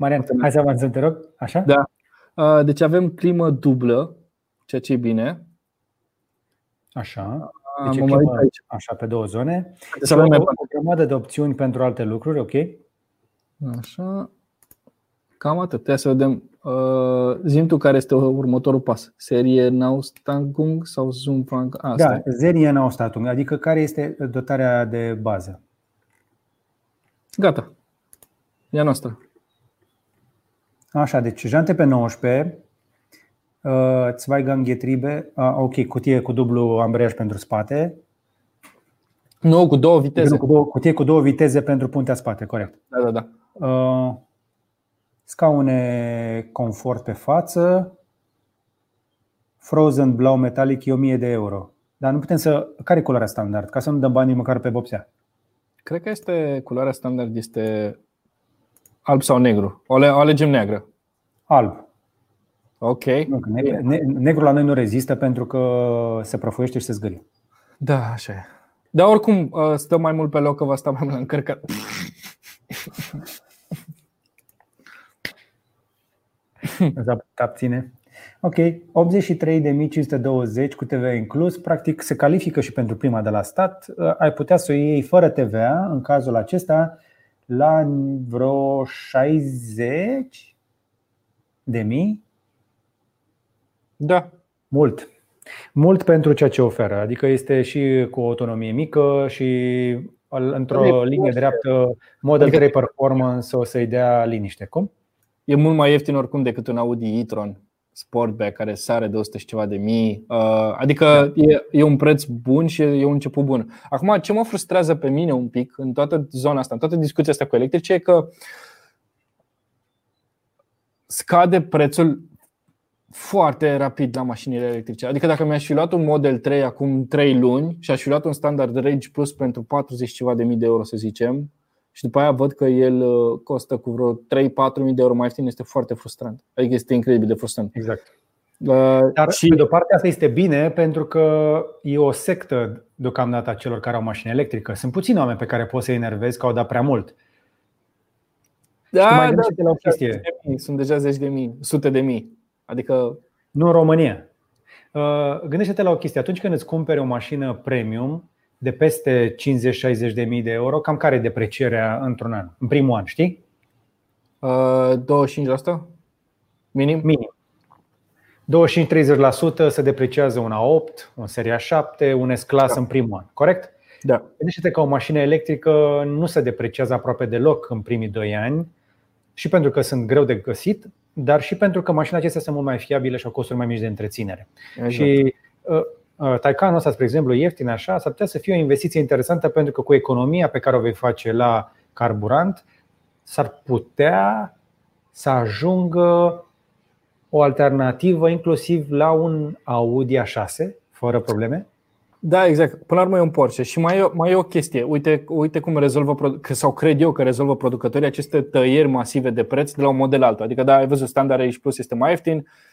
Marian, hai să avansăm, te rog. Așa? Da. Deci avem climă dublă, ceea ce e bine. Așa. Deci e climă, așa, pe două zone. Deci avem o, o grămadă de opțiuni pentru alte lucruri, ok? Așa. Cam atât. Trebuie să vedem. Uh, zim tu care este următorul pas. Serie Naustagung sau Zumfang? Da, serie Naustagung, adică care este dotarea de bază? Gata. E a noastră. Așa, deci jante pe 19, uh, Zweiganggetriebe, uh, ok, cutie cu dublu ambreiaj pentru spate. Nu, cu două viteze. Cu două, cutie cu două viteze pentru puntea spate, corect. Da, da, da. Uh, scaune confort pe față. Frozen blau metalic e 1000 de euro. Dar nu putem să. Care e culoarea standard? Ca să nu dăm banii măcar pe vopsea. Cred că este culoarea standard este alb sau negru. O, o alegem neagră. Alb. Ok. Nu, ne, ne, negru la noi nu rezistă pentru că se prăfuiește și se zgârie. Da, așa e. Dar oricum uh, stă mai mult pe loc că va sta mai mult încărcat. abține. Ok, 83.520 cu TVA inclus, practic se califică și pentru prima de la stat. Uh, ai putea să o iei fără TVA, în cazul acesta, la vreo 60 de mii. Da. Mult. Mult pentru ceea ce oferă. Adică este și cu o autonomie mică și într-o linie dreaptă Model adică 3 Performance o să-i dea liniște. Cum? E mult mai ieftin oricum decât un Audi e-tron Sportback care sare de 100 și ceva de mii. Uh, adică da. e, e un preț bun și e un început bun. Acum, ce mă frustrează pe mine un pic în toată zona asta, în toată discuția asta cu electrice, e că scade prețul foarte rapid la mașinile electrice. Adică dacă mi-aș fi luat un Model 3 acum 3 luni și aș fi luat un standard Range Plus pentru 40 ceva de mii de euro, să zicem, și după aia văd că el uh, costă cu vreo 3-4 mii de euro mai ieftin, este foarte frustrant. Adică este incredibil de frustrant. Exact. Uh, Dar și... pe de o parte asta este bine pentru că e o sectă deocamdată a celor care au mașină electrică. Sunt puțini oameni pe care poți să-i enervezi că au dat prea mult. Da, mai da, la o chestie. De mii, sunt deja zeci de mii, sute de mii. Adică. Nu în România. Uh, gândește-te la o chestie. Atunci când îți cumperi o mașină premium, de peste 50-60 de mii de euro, cam care e deprecierea într-un an, în primul an, știi? Uh, 25%? Minim? Minim. 25-30% se depreciază un A8, un Seria 7, un S-Class da. în primul an, corect? Da. Gândește-te că o mașină electrică nu se depreciază aproape deloc în primii 2 ani și pentru că sunt greu de găsit, dar și pentru că mașinile acestea sunt mult mai fiabile și au costuri mai mici de întreținere. Exact. Și uh, Uh, Taycanul ăsta, spre exemplu, ieftin așa, s-ar putea să fie o investiție interesantă pentru că cu economia pe care o vei face la carburant, s-ar putea să ajungă o alternativă inclusiv la un Audi A6, fără probleme? Da, exact. Până la urmă e un Porsche. Și mai e, mai e o chestie. Uite, uite cum rezolvă, sau cred eu că rezolvă producătorii aceste tăieri masive de preț de la un model altul. Adică, da, ai văzut, standard H Plus este mai ieftin, Uh,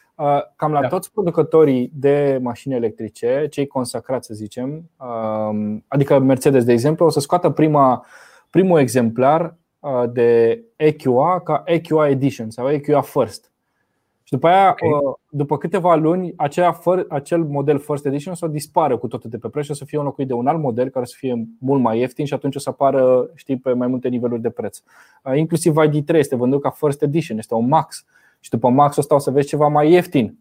cam la da. toți producătorii de mașini electrice, cei consacrați, să zicem, um, adică Mercedes, de exemplu, o să scoată prima, primul exemplar uh, de EQA ca EQA Edition sau EQA First. Și după aia, okay. Uh, după câteva luni, acea, acel model First Edition o să dispară cu totul de pe preț și o să fie înlocuit de un alt model care o să fie mult mai ieftin și atunci o să apară știi, pe mai multe niveluri de preț. Inclusiv ID3 este vândut ca First Edition, este un Max și după Max o stau să vezi ceva mai ieftin.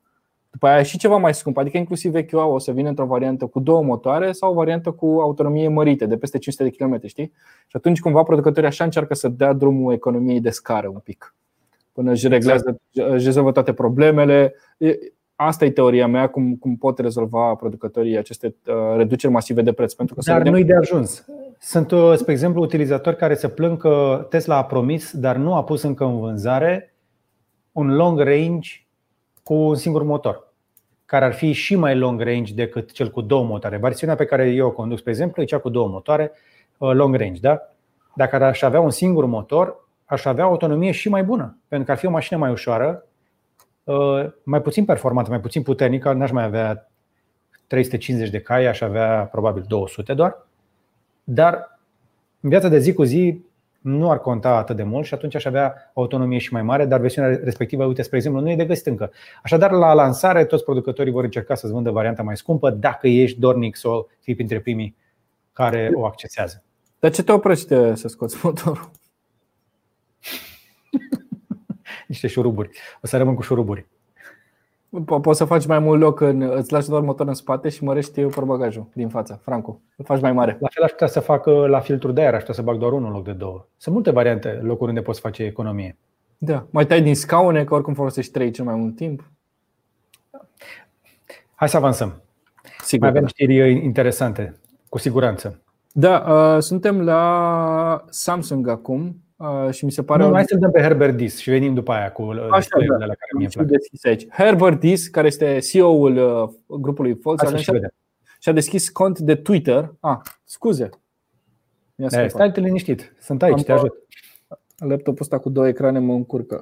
După aia și ceva mai scump, adică inclusiv EQA o să vină într-o variantă cu două motoare sau o variantă cu autonomie mărită, de peste 500 de km, știi? Și atunci cumva producătorii așa încearcă să dea drumul economiei de scară un pic. Până își reglează, își rezolvă toate problemele. Asta e teoria mea, cum, cum pot rezolva producătorii aceste uh, reduceri masive de preț. Pentru că dar nu-i de ajuns. Sunt, uh, spre exemplu, utilizatori care se plâng că Tesla a promis, dar nu a pus încă în vânzare un long range cu un singur motor, care ar fi și mai long range decât cel cu două motoare. Versiunea pe care eu o conduc, spre exemplu, e cea cu două motoare, uh, long range. Da? Dacă aș avea un singur motor, aș avea autonomie și mai bună, pentru că ar fi o mașină mai ușoară, uh, mai puțin performantă, mai puțin puternică, n-aș mai avea 350 de cai, aș avea probabil 200 doar. Dar în viața de zi cu zi nu ar conta atât de mult și atunci aș avea autonomie și mai mare, dar versiunea respectivă, uite, spre exemplu, nu e de găsit încă. Așadar, la lansare, toți producătorii vor încerca să-ți vândă varianta mai scumpă dacă ești dornic să o fii printre primii care o accesează. Dar ce te oprește să scoți motorul? Niște șuruburi. O să rămân cu șuruburi. Po- poți să faci mai mult loc, în, îți lași doar motorul în spate și mărești portbagajul din față, Franco. Îl faci mai mare. La fel aș putea să fac la filtrul de aer, aș putea să bag doar unul în loc de două. Sunt multe variante, locuri unde poți face economie. Da, mai tai din scaune, că oricum folosești trei cel mai mult timp. Hai să avansăm. Sigur mai avem da. știri interesante, cu siguranță. Da, uh, suntem la Samsung acum. Uh, și mi se pare. Nu, hai să dăm pe Herbert Dis și venim după aia cu uh, Așa, da. la care mi-e aici. Herbert Dis, care este CEO-ul uh, grupului Volkswagen, și, și a deschis cont de Twitter. Ah, scuze. E, stai liniștit, sunt aici, Am te ajut. Laptopul ăsta cu două ecrane mă încurcă.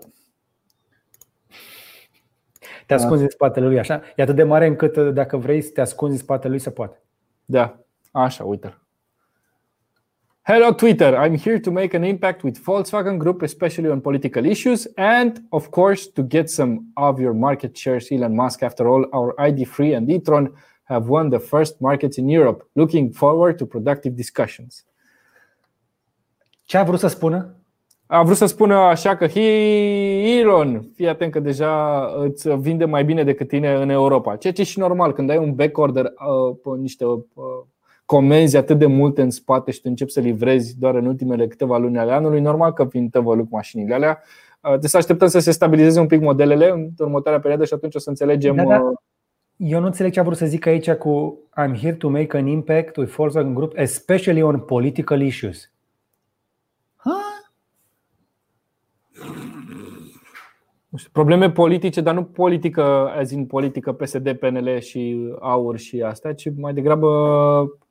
Te ascunzi da. în spatele lui, așa? E atât de mare încât dacă vrei să te ascunzi în spatele lui, se poate. Da, așa, uite Hello Twitter, I'm here to make an impact with Volkswagen Group, especially on political issues, and of course to get some of your market shares. Elon Musk, after all, our ID3 and e-tron have won the first markets in Europe. Looking forward to productive discussions. Ce a vrut să spună? A vrut să spună așa că Elon, fii atent că deja îți vinde mai bine decât tine în Europa. Ceea ce e și normal, când ai un backorder uh, pe niște uh, comenzi atât de multe în spate și tu începi să livrezi doar în ultimele câteva luni ale anului, normal că vin tăvăluc mașinile alea. Deci să așteptăm să se stabilizeze un pic modelele în următoarea perioadă și atunci o să înțelegem. Da, da. Uh, Eu nu înțeleg ce a vrut să zic aici cu I'm here to make an impact with Volkswagen Group, especially on political issues. Probleme politice, dar nu politică, azi în politică PSD, PNL și AUR și astea, ci mai degrabă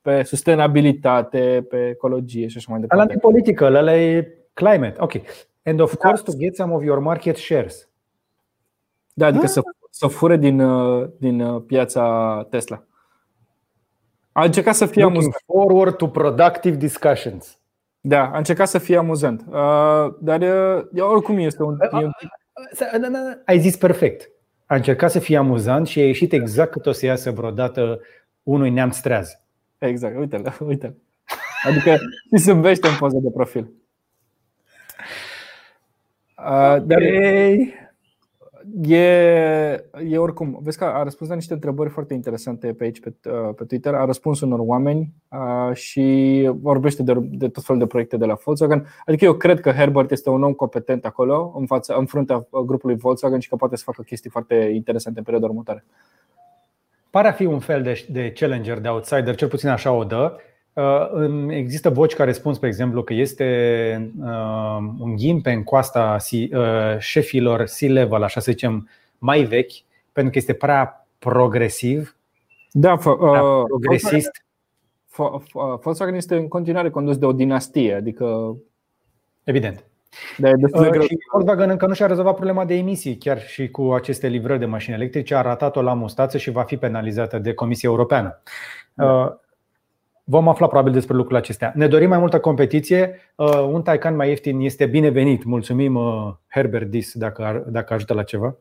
pe sustenabilitate, pe ecologie și așa mai departe. Ăla e politică, ăla e climate. Ok. And of course to get some of your market shares. Da, adică să, să fure din, din piața Tesla. A încercat să fie Looking amuzant. forward to productive discussions. Da, a încercat să fie amuzant. Dar oricum este un. E un ai zis perfect. A încercat să fie amuzant și a ieșit exact cât o să iasă vreodată unui neamț treaz. Exact, uite-l, uite Adică îi zâmbește în poză de profil. Uh, dar e, e oricum, vezi că a răspuns la niște întrebări foarte interesante pe aici, pe, uh, pe Twitter. A răspuns unor oameni uh, și vorbește de, de tot felul de proiecte de la Volkswagen. Adică eu cred că Herbert este un om competent acolo, în, fața, în fruntea grupului Volkswagen și că poate să facă chestii foarte interesante în perioada următoare. Pare a fi un fel de, de challenger, de outsider, cel puțin așa o dă. Uh, există voci care spun, spre exemplu, că este uh, un ghim în coasta uh, șefilor C-level, așa să zicem, mai vechi, pentru că este prea progresiv, da, prea progresist. Volkswagen este în continuare condus de o dinastie, adică. Evident. Da, e destul de greu. Și Volkswagen încă nu și-a rezolvat problema de emisii, chiar și cu aceste livrări de mașini electrice. A ratat-o la mustață și va fi penalizată de Comisia Europeană. Da. Vom afla probabil despre lucrurile acestea. Ne dorim mai multă competiție. Uh, un Taycan mai ieftin este binevenit. Mulțumim uh, Herbert Dis dacă, dacă ajută la ceva.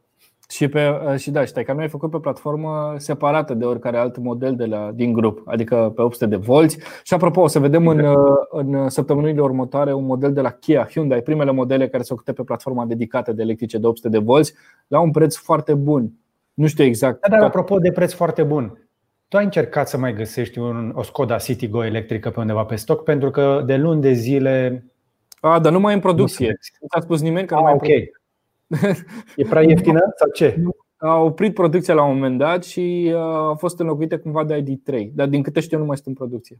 Și, pe, uh, și da, și Taycan e făcut pe platformă separată de oricare alt model de la, din grup, adică pe 800 de volți. Și apropo, o să vedem în, în săptămânile următoare un model de la Kia Hyundai, primele modele care se ocupă pe platforma dedicată de electrice de 800 de volți, la un preț foarte bun. Nu știu exact. Da, dar apropo de preț foarte bun, tu ai încercat să mai găsești un, o Skoda Citigo electrică pe undeva pe stoc pentru că de luni de zile. A, dar nu mai e în producție. Nu ți-a spus nimeni că nu mai ok. E prea ieftină sau ce? A oprit producția la un moment dat și a fost înlocuită cumva de ID3, dar din câte știu nu mai sunt în producție.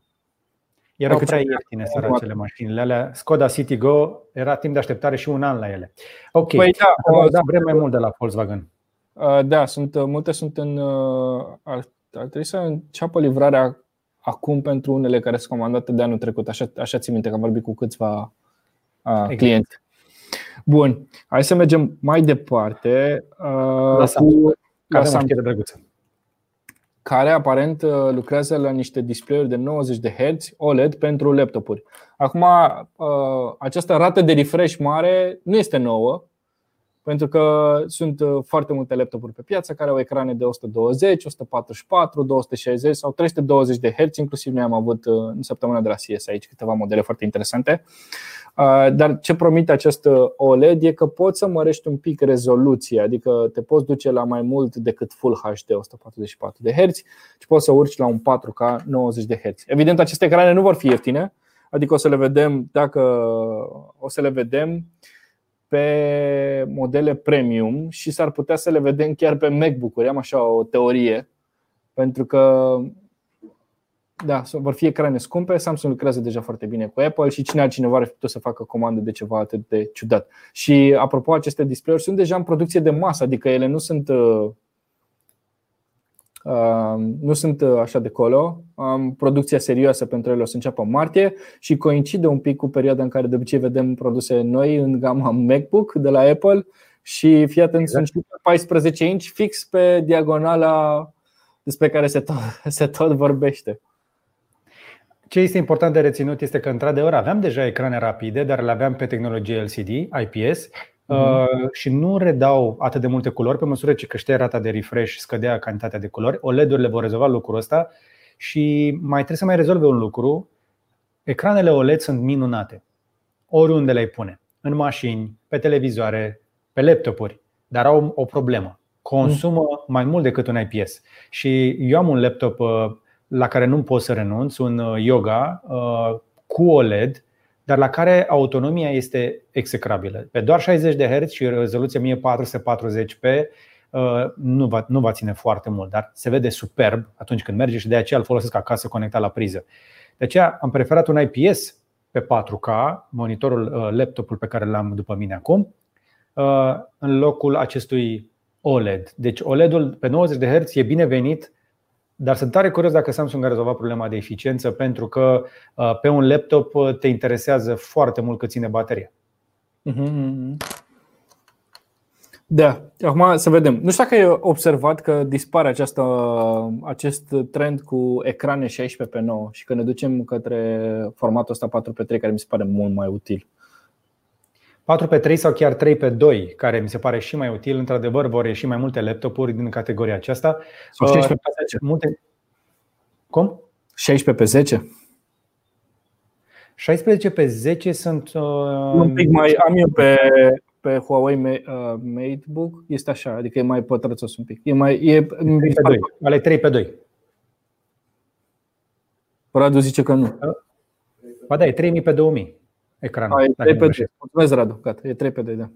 Erau prea ieftine săracele mașinile alea. Skoda Citigo era timp de așteptare și un an la ele. Ok, păi da, da, vrem mai mult de la Volkswagen. Da, sunt, multe sunt în ar trebui să înceapă livrarea acum pentru unele care sunt comandate de anul trecut. Așa, așa țin minte că am vorbit cu câțiva exact. clienți. Bun, hai să mergem mai departe. La Samsung, cu, la Samsung drăguță. care aparent lucrează la niște display-uri de 90 de Hz OLED pentru laptopuri. Acum, această rată de refresh mare nu este nouă, pentru că sunt uh, foarte multe laptopuri pe piață care au ecrane de 120, 144, 260 sau 320 de Hz, inclusiv noi am avut uh, în săptămâna de la CS aici câteva modele foarte interesante. Uh, dar ce promite acest OLED e că poți să mărești un pic rezoluția, adică te poți duce la mai mult decât Full HD 144 de Hz și poți să urci la un 4K 90 de Hz. Evident, aceste ecrane nu vor fi ieftine, adică o să le vedem dacă o să le vedem pe modele premium și s-ar putea să le vedem chiar pe MacBook-uri. Am așa o teorie. Pentru că da, vor fi ecrane scumpe, Samsung lucrează deja foarte bine cu Apple și cine altcineva ar fi putut să facă comandă de ceva atât de ciudat. Și apropo, aceste display-uri sunt deja în producție de masă, adică ele nu sunt uh, nu sunt așa de colo. Producția serioasă pentru ele o să înceapă în martie și coincide un pic cu perioada în care de obicei vedem produse noi în gama MacBook de la Apple și fii atent, exact. sunt 14 inch fix pe diagonala despre care se tot, se tot vorbește. Ce este important de reținut este că, într-adevăr, aveam deja ecrane rapide, dar le aveam pe tehnologie LCD, IPS, Uh, și nu redau atât de multe culori pe măsură ce creștea rata de refresh, scădea cantitatea de culori. OLED-urile vor rezolva lucrul ăsta și mai trebuie să mai rezolve un lucru. Ecranele OLED sunt minunate. Oriunde le pune. În mașini, pe televizoare, pe laptopuri, dar au o problemă. Consumă mai mult decât un IPS. Și eu am un laptop uh, la care nu pot să renunț, un uh, Yoga cu OLED dar la care autonomia este execrabilă. Pe doar 60 de Hz și rezoluție 1440p uh, nu va, nu va ține foarte mult, dar se vede superb atunci când merge și de aceea îl folosesc acasă conectat la priză. De aceea am preferat un IPS pe 4K, monitorul, uh, laptopul pe care l-am după mine acum, uh, în locul acestui OLED. Deci OLED-ul pe 90 de Hz e binevenit dar sunt tare curios dacă Samsung a rezolvat problema de eficiență, pentru că uh, pe un laptop uh, te interesează foarte mult cât ține bateria. Mhm. Da, acum să vedem. Nu știu dacă ai observat că dispare această, acest trend cu ecrane 16 pe 9 și că ne ducem către formatul ăsta 4 pe 3 care mi se pare mult mai util. 4 pe 3 sau chiar 3 pe 2, care mi se pare și mai util. Într-adevăr, vor ieși mai multe laptopuri din categoria aceasta. Sau 16 pe 10. Multe... Cum? 16 pe 10. 16 pe 10 sunt. Uh... Un pic mai. Am eu pe, pe Huawei uh, MateBook, este așa, adică e mai pătrățos un pic. E mai. E, 3 pe 2. Ale 3 pe 2. Radu zice că nu. Ba da, e 3000 pe 2000 ecranul. A, e 3 pe 2. Mulțumesc, Radu. Gata, e 3 pe 2, da.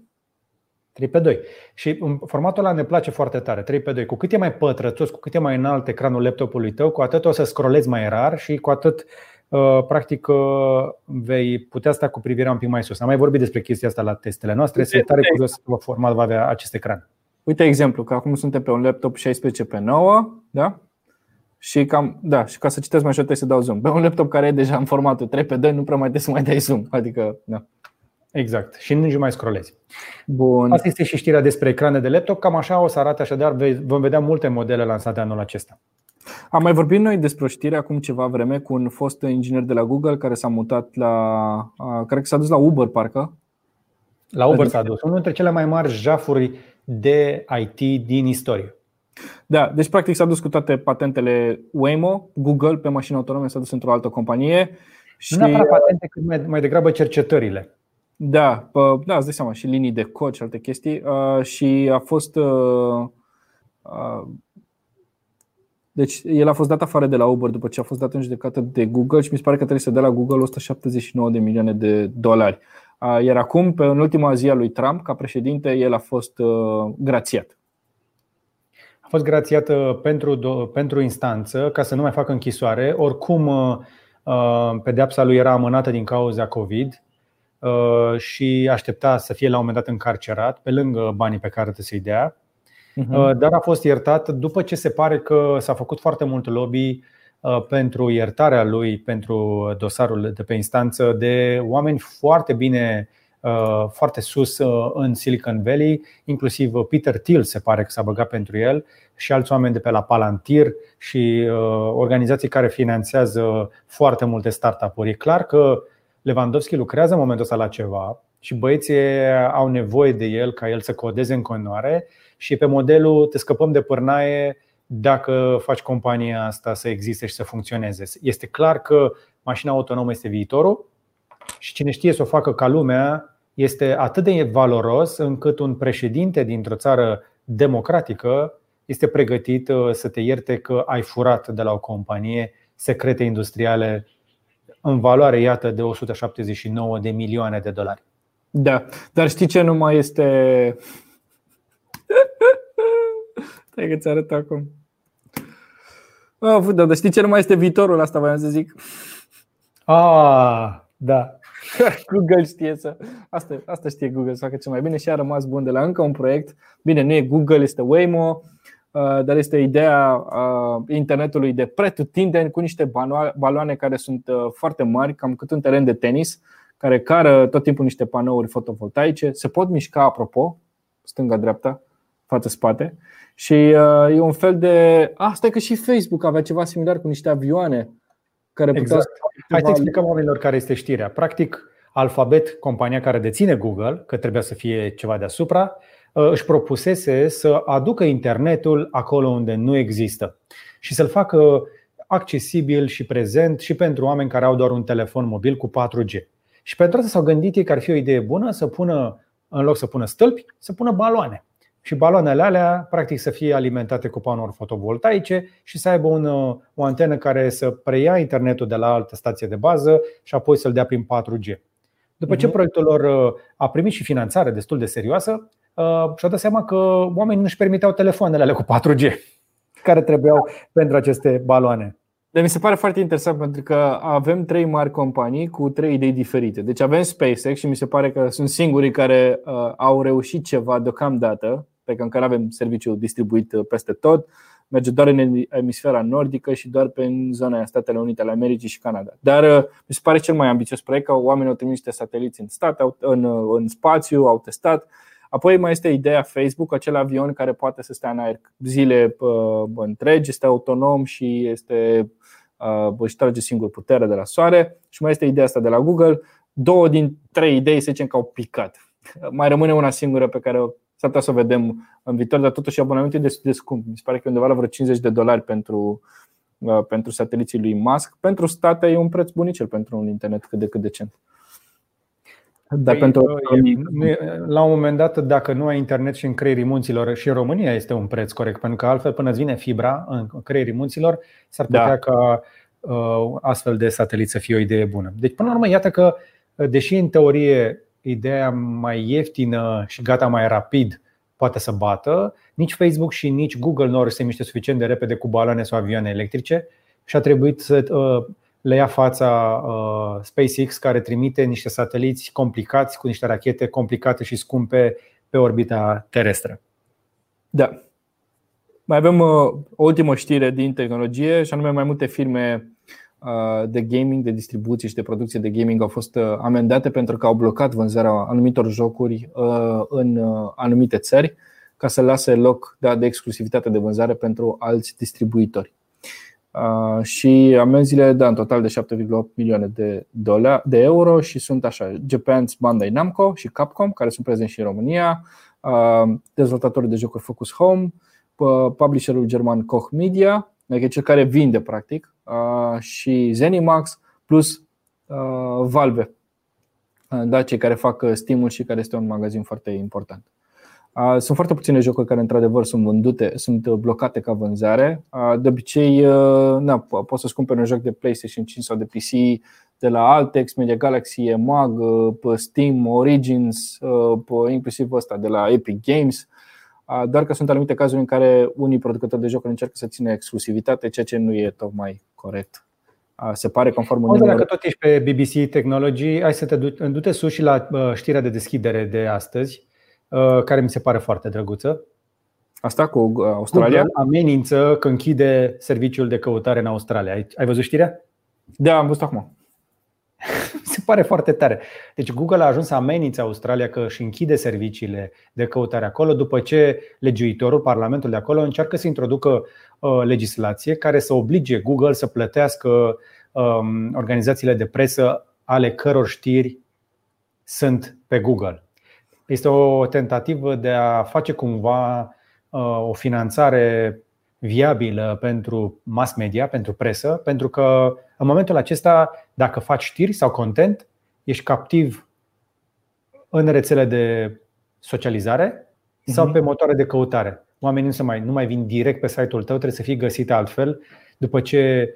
3 pe 2. Și formatul ăla ne place foarte tare, 3 pe 2. Cu cât e mai pătrățos, cu cât e mai înalt ecranul laptopului tău, cu atât o să scrollezi mai rar și cu atât uh, practic uh, vei putea sta cu privirea un pic mai sus. Am mai vorbit despre chestia asta la testele noastre, sunt tare curios că format va avea acest ecran. Uite exemplu, că acum suntem pe un laptop 16 pe 9, da? Și cam, da, și ca să citesc mai ușor trebuie să dau zoom. Pe un laptop care e deja în formatul 3 pe 2 nu prea mai trebuie să mai dai zoom. Adică, da. Exact. Și nici nu mai scrollezi. Bun. Asta este și știrea despre ecrane de laptop. Cam așa o să arate așadar. Vom vedea multe modele lansate anul acesta. Am mai vorbit noi despre o știre acum ceva vreme cu un fost inginer de la Google care s-a mutat la. Cred că s-a dus la Uber, parcă. La Uber s-a dus. Unul dintre cele mai mari jafuri de IT din istorie. Da, deci practic s-a dus cu toate patentele Waymo, Google pe mașini autonome s-a dus într-o altă companie. Și... Nu neapărat patente, cât mai, mai degrabă cercetările. Da, pă, da, îți dai seama, și linii de cod și alte chestii. Uh, și a fost. Uh, uh, deci el a fost dat afară de la Uber după ce a fost dat în judecată de Google și mi se pare că trebuie să dea la Google 179 de milioane de dolari. Uh, iar acum, pe în ultima zi a lui Trump, ca președinte, el a fost uh, grațiat a fost grațiată pentru, pentru instanță ca să nu mai facă închisoare. Oricum, uh, uh, pedeapsa lui era amânată din cauza COVID uh, și aștepta să fie la un moment dat încarcerat, pe lângă banii pe care trebuie să-i dea. Uh-huh. Dar a fost iertat după ce se pare că s-a făcut foarte mult lobby pentru iertarea lui, pentru dosarul de pe instanță, de oameni foarte bine Uh, foarte sus uh, în Silicon Valley, inclusiv Peter Thiel se pare că s-a băgat pentru el și alți oameni de pe la Palantir și uh, organizații care finanțează foarte multe startup-uri. E clar că Lewandowski lucrează în momentul ăsta la ceva și băieții au nevoie de el ca el să codeze în continuare și pe modelul te scăpăm de pârnaie dacă faci compania asta să existe și să funcționeze. Este clar că mașina autonomă este viitorul și cine știe să o facă ca lumea este atât de valoros încât un președinte dintr-o țară democratică este pregătit uh, să te ierte că ai furat de la o companie secrete industriale în valoare, iată, de 179 de milioane de dolari. Da, dar știi ce nu mai este. Stai că ți arăt acum. Oh, da, dar știi ce nu mai este viitorul asta, voiam să zic. Ah, da. Google știe să. Asta, asta știe Google să facă cel mai bine și a rămas bun de la încă un proiect. Bine, nu e Google, este Waymo. dar este ideea internetului de pretutindeni cu niște baloane care sunt foarte mari, cam cât un teren de tenis, care cară tot timpul niște panouri fotovoltaice. Se pot mișca, apropo, stânga-dreapta, față-spate. Și e un fel de. Asta e că și Facebook avea ceva similar cu niște avioane care exact. Hai să explicăm oamenilor care este știrea. Practic, Alphabet, compania care deține Google, că trebuia să fie ceva deasupra, uh, își propusese să aducă internetul acolo unde nu există și să-l facă accesibil și prezent și pentru oameni care au doar un telefon mobil cu 4G. Și pentru asta s-au gândit ei că ar fi o idee bună să pună, în loc să pună stâlpi, să pună baloane. Și baloanele alea, practic, să fie alimentate cu panouri fotovoltaice și să aibă un, o antenă care să preia internetul de la altă stație de bază și apoi să-l dea prin 4G. După ce mhm. proiectul lor uh, a primit și finanțare destul de serioasă, uh, și-au dat seama că oamenii nu-și permiteau telefoanele alea cu 4G care trebuiau pentru aceste baloane. Dar mi se pare foarte interesant pentru că avem trei mari companii cu trei idei diferite. Deci avem SpaceX și mi se pare că sunt singurii care uh, au reușit ceva deocamdată, pe care avem serviciul distribuit peste tot merge doar în emisfera nordică și doar pe zona Statele Unite ale Americii și Canada. Dar uh, mi se pare cel mai ambițios proiect că oamenii au trimis niște sateliți în stat, în, uh, în spațiu, au testat. Apoi mai este ideea Facebook, acel avion care poate să stea în aer zile uh, întregi, este autonom și este, uh, își trage singur putere de la soare. Și mai este ideea asta de la Google. Două din trei idei se zicem că au picat. Mai rămâne una singură pe care S-ar putea să o vedem în viitor, dar totuși abonamentul e destul de scump. Mi se pare că e undeva la vreo 50 de dolari pentru, uh, pentru sateliții lui Musk. Pentru state e un preț bunicel pentru un internet cât de cât decent. Dar păi, pentru... e, la un moment dat, dacă nu ai internet și în creierii munților, și în România este un preț corect, pentru că altfel până îți vine fibra în creierii munților, s-ar putea da. ca uh, astfel de satelit să fie o idee bună. Deci, până la urmă, iată că, deși în teorie ideea mai ieftină și gata mai rapid poate să bată, nici Facebook și nici Google nu au se miște suficient de repede cu baloane sau avioane electrice și a trebuit să uh, le ia fața uh, SpaceX care trimite niște sateliți complicați cu niște rachete complicate și scumpe pe orbita terestră. Da. Mai avem uh, o ultimă știre din tehnologie și anume mai multe firme Uh, de gaming, de distribuție și de producție de gaming au fost uh, amendate pentru că au blocat vânzarea anumitor jocuri uh, în anumite țări ca să lase loc de exclusivitate de vânzare pentru alți distribuitori. Și amenziile, da, în total de 7,8 milioane de, dolari, de euro și sunt așa Japan's Bandai Namco și Capcom, care sunt prezenți și în România, dezvoltatorii de jocuri Focus Home, publisherul german Koch Media, adică cel care vinde practic și Zenimax plus Valve, da, cei care fac Steam-ul și care este un magazin foarte important. Sunt foarte puține jocuri care într-adevăr sunt vândute, sunt blocate ca vânzare. De obicei, na, poți să-ți cumperi un joc de PlayStation 5 sau de PC de la Altex, Media Galaxy, EMAG, Steam, Origins, inclusiv ăsta de la Epic Games doar că sunt anumite cazuri în care unii producători de jocuri încearcă să țină exclusivitate, ceea ce nu e tocmai corect. Se pare conform unui Dacă tot ești pe BBC Technology, hai să te du-te sus și la știrea de deschidere de astăzi, care mi se pare foarte drăguță. Asta cu Australia? Google amenință că închide serviciul de căutare în Australia. Ai văzut știrea? Da, am văzut acum. se pare foarte tare. Deci Google a ajuns să amenințe Australia că își închide serviciile de căutare acolo după ce legiuitorul, Parlamentul de acolo, încearcă să introducă uh, legislație care să oblige Google să plătească um, organizațiile de presă ale căror știri sunt pe Google. Este o tentativă de a face cumva uh, o finanțare viabilă pentru mass media, pentru presă, pentru că în momentul acesta, dacă faci știri sau content, ești captiv în rețele de socializare sau mhm. pe motoare de căutare. Oamenii nu, se mai, nu mai vin direct pe site-ul tău, trebuie să fie găsite altfel după ce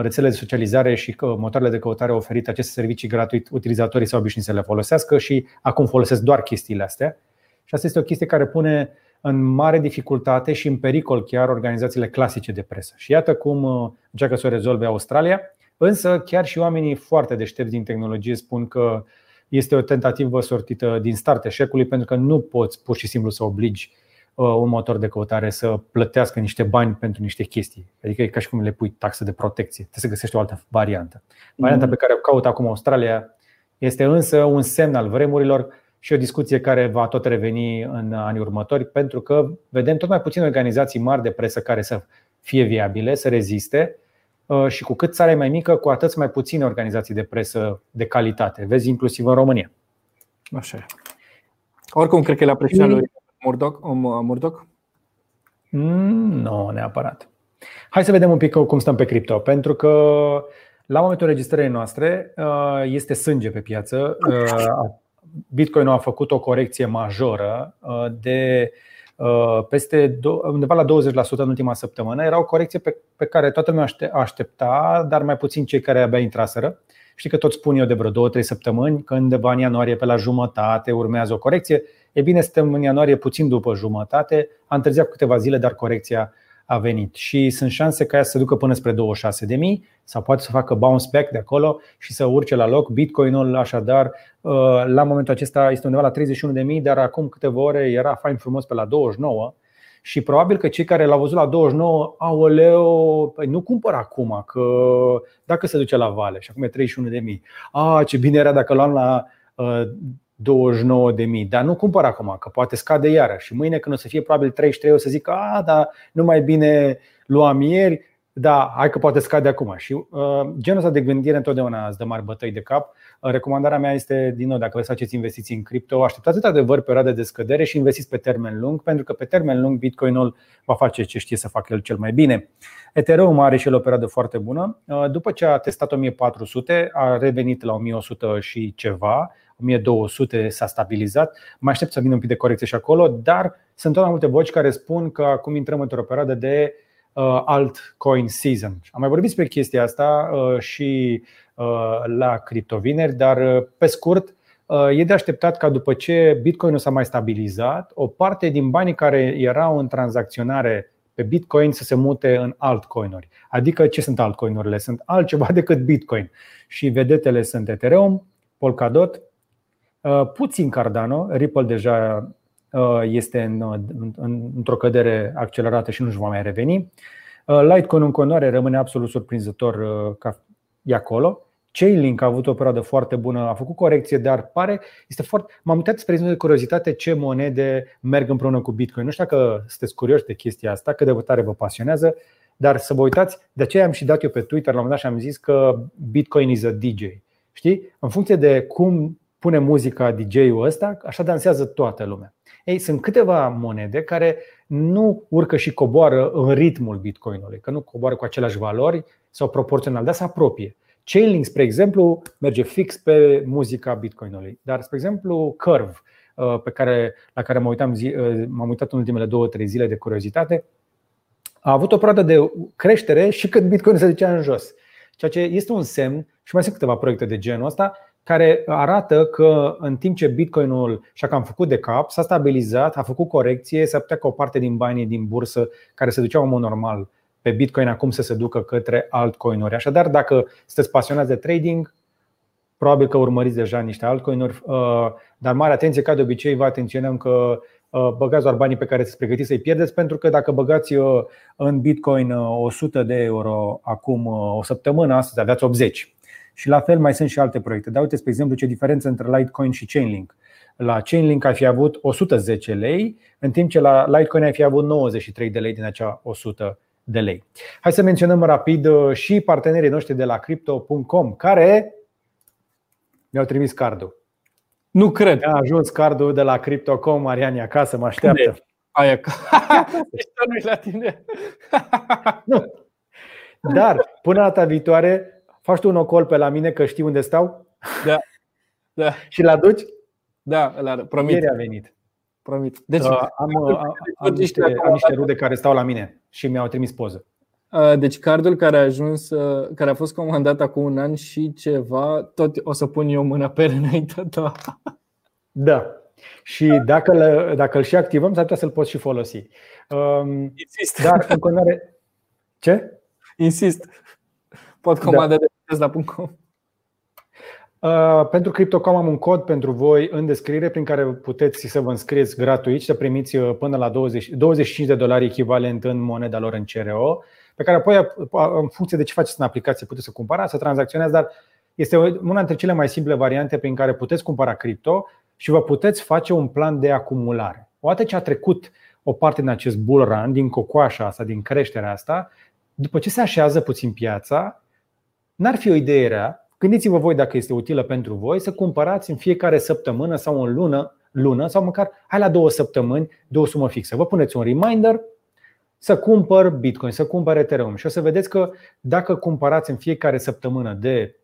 rețelele de socializare și motoarele de căutare au oferit aceste servicii gratuit, utilizatorii s-au obișnuit să le folosească și acum folosesc doar chestiile astea. Și asta este o chestie care pune în mare dificultate și în pericol chiar organizațiile clasice de presă. Și iată cum uh, încearcă să o rezolve Australia, însă chiar și oamenii foarte deștepți din tehnologie spun că este o tentativă sortită din start eșecului pentru că nu poți pur și simplu să obligi un motor de căutare să plătească niște bani pentru niște chestii. Adică e ca și cum le pui taxă de protecție. Trebuie să găsești o altă variantă. Varianta mm. pe care o caută acum Australia este însă un semn al vremurilor și o discuție care va tot reveni în anii următori, pentru că vedem tot mai puține organizații mari de presă care să fie viabile, să reziste uh, și cu cât țara e mai mică, cu atât mai puține organizații de presă de calitate. Vezi inclusiv în România. Așa e. Oricum, cred că la presiunea lui Murdoch? Murdoch? Mm, nu, neapărat. Hai să vedem un pic cum stăm pe cripto, pentru că la momentul înregistrării noastre uh, este sânge pe piață. Uh, Bitcoin a făcut o corecție majoră de peste undeva la 20% în ultima săptămână. Era o corecție pe, pe care toată lumea aștepta, dar mai puțin cei care abia intraseră. Știi că tot spun eu de vreo 2-3 săptămâni că undeva în ianuarie pe la jumătate urmează o corecție. E bine, suntem în ianuarie puțin după jumătate, a întârziat cu câteva zile, dar corecția a venit și sunt șanse ca ea să se ducă până spre 26.000 sau poate să facă bounce back de acolo și să urce la loc. Bitcoinul așadar uh, la momentul acesta este undeva la 31.000, dar acum câteva ore era fain frumos pe la 29 și probabil că cei care l-au văzut la 29, aoleu, păi nu cumpăr acum, că dacă se duce la vale și acum e 31 de mii. A, ce bine era dacă luam la uh, 29 de mii, dar nu cumpăr acum, că poate scade iară și mâine când o să fie probabil 33 o să zic, a, dar nu mai bine luam ieri, da, hai că poate scade acum. Și uh, genul ăsta de gândire întotdeauna îți dă mari bătăi de cap. Uh, recomandarea mea este, din nou, dacă vreți să faceți investiții în cripto, așteptați într-adevăr perioade de scădere și investiți pe termen lung, pentru că pe termen lung Bitcoinul va face ce știe să facă el cel mai bine. Ethereum are și el o perioadă foarte bună. Uh, după ce a testat 1400, a revenit la 1100 și ceva, 1200 s-a stabilizat. Mai aștept să vină un pic de corecție și acolo, dar sunt tot mai multe voci care spun că acum intrăm într-o perioadă de uh, altcoin season. Am mai vorbit despre chestia asta uh, și uh, la criptovineri, dar uh, pe scurt, uh, E de așteptat ca după ce Bitcoin s-a mai stabilizat, o parte din banii care erau în tranzacționare pe Bitcoin să se mute în altcoinuri. Adică ce sunt altcoinurile? Sunt altceva decât Bitcoin. Și vedetele sunt Ethereum, Polkadot, uh, puțin Cardano, Ripple deja Uh, este în, în, într-o cădere accelerată și nu își va mai reveni. Uh, Litecoin în continuare rămâne absolut surprinzător uh, că e acolo. Chainlink a avut o perioadă foarte bună, a făcut corecție, dar pare este foarte. M-am uitat spre de curiozitate ce monede merg împreună cu Bitcoin. Nu știu dacă sunteți curioși de chestia asta, cât de tare vă pasionează, dar să vă uitați, de aceea am și dat eu pe Twitter la un moment dat și am zis că Bitcoin is a DJ. Știi? În funcție de cum pune muzica DJ-ul ăsta, așa dansează toată lumea. Ei, sunt câteva monede care nu urcă și coboară în ritmul Bitcoinului, că nu coboară cu aceleași valori sau proporțional, dar se apropie. Chainlink, spre exemplu, merge fix pe muzica Bitcoinului. Dar, spre exemplu, Curve, uh, pe care, la care m-am uitat, uh, m-am uitat în ultimele două, trei zile de curiozitate, a avut o perioadă de creștere și când Bitcoin se ducea în jos. Ceea ce este un semn, și mai sunt câteva proiecte de genul ăsta, care arată că în timp ce Bitcoinul și-a cam făcut de cap, s-a stabilizat, a făcut corecție, s-ar putea ca o parte din banii din bursă care se duceau în mod normal pe Bitcoin acum să se ducă către altcoinuri. Așadar, dacă sunteți pasionați de trading, probabil că urmăriți deja niște altcoinuri, uh, dar mare atenție, ca de obicei, vă atenționăm că uh, băgați doar banii pe care sunteți pregătiți să-i pierdeți, pentru că dacă băgați uh, în Bitcoin 100 de euro acum o săptămână, astăzi aveați 80 și la fel mai sunt și alte proiecte. Dar uite, spre exemplu, ce diferență între Litecoin și Chainlink. La Chainlink ai fi avut 110 lei, în timp ce la Litecoin ai fi avut 93 de lei din acea 100 de lei. Hai să menționăm rapid uh, și partenerii noștri de la crypto.com care mi-au trimis cardul. Nu cred. A ajuns cardul de la Crypto.com, Mariani acasă, mă așteaptă. Aia nu la tine. nu. Dar până data viitoare Faci tu un ocol pe la mine că știi unde stau? Da. da. și l aduci? Da, îl promit. Ieri a venit. Promit. Deci, uh, am, uh, am, niște, am niște rude care stau la mine și mi-au trimis poză. Uh, deci cardul care a ajuns, uh, care a fost comandat acum un an și ceva, tot o să pun eu mâna pe înainte ta. Da. Și dacă, le, dacă îl și activăm, s-ar putea să-l poți și folosi. Um, Insist. Dar în continuare. Ce? Insist. Pot comanda da. de Tesla.com. Uh, pentru Cryptocom am un cod pentru voi în descriere prin care puteți să vă înscrieți gratuit și să primiți uh, până la 20, 25 de dolari echivalent în moneda lor în CRO, pe care apoi, în funcție de ce faceți în aplicație, puteți să cumpărați, să tranzacționați, dar este una dintre cele mai simple variante prin care puteți cumpăra cripto și vă puteți face un plan de acumulare. Odată ce a trecut o parte din acest bull run, din cocoașa asta, din creșterea asta, după ce se așează puțin piața, n-ar fi o idee rea, gândiți-vă voi dacă este utilă pentru voi, să cumpărați în fiecare săptămână sau în lună, lună sau măcar hai la două săptămâni de o sumă fixă. Vă puneți un reminder să cumpăr Bitcoin, să cumpăr Ethereum și o să vedeți că dacă cumpărați în fiecare săptămână de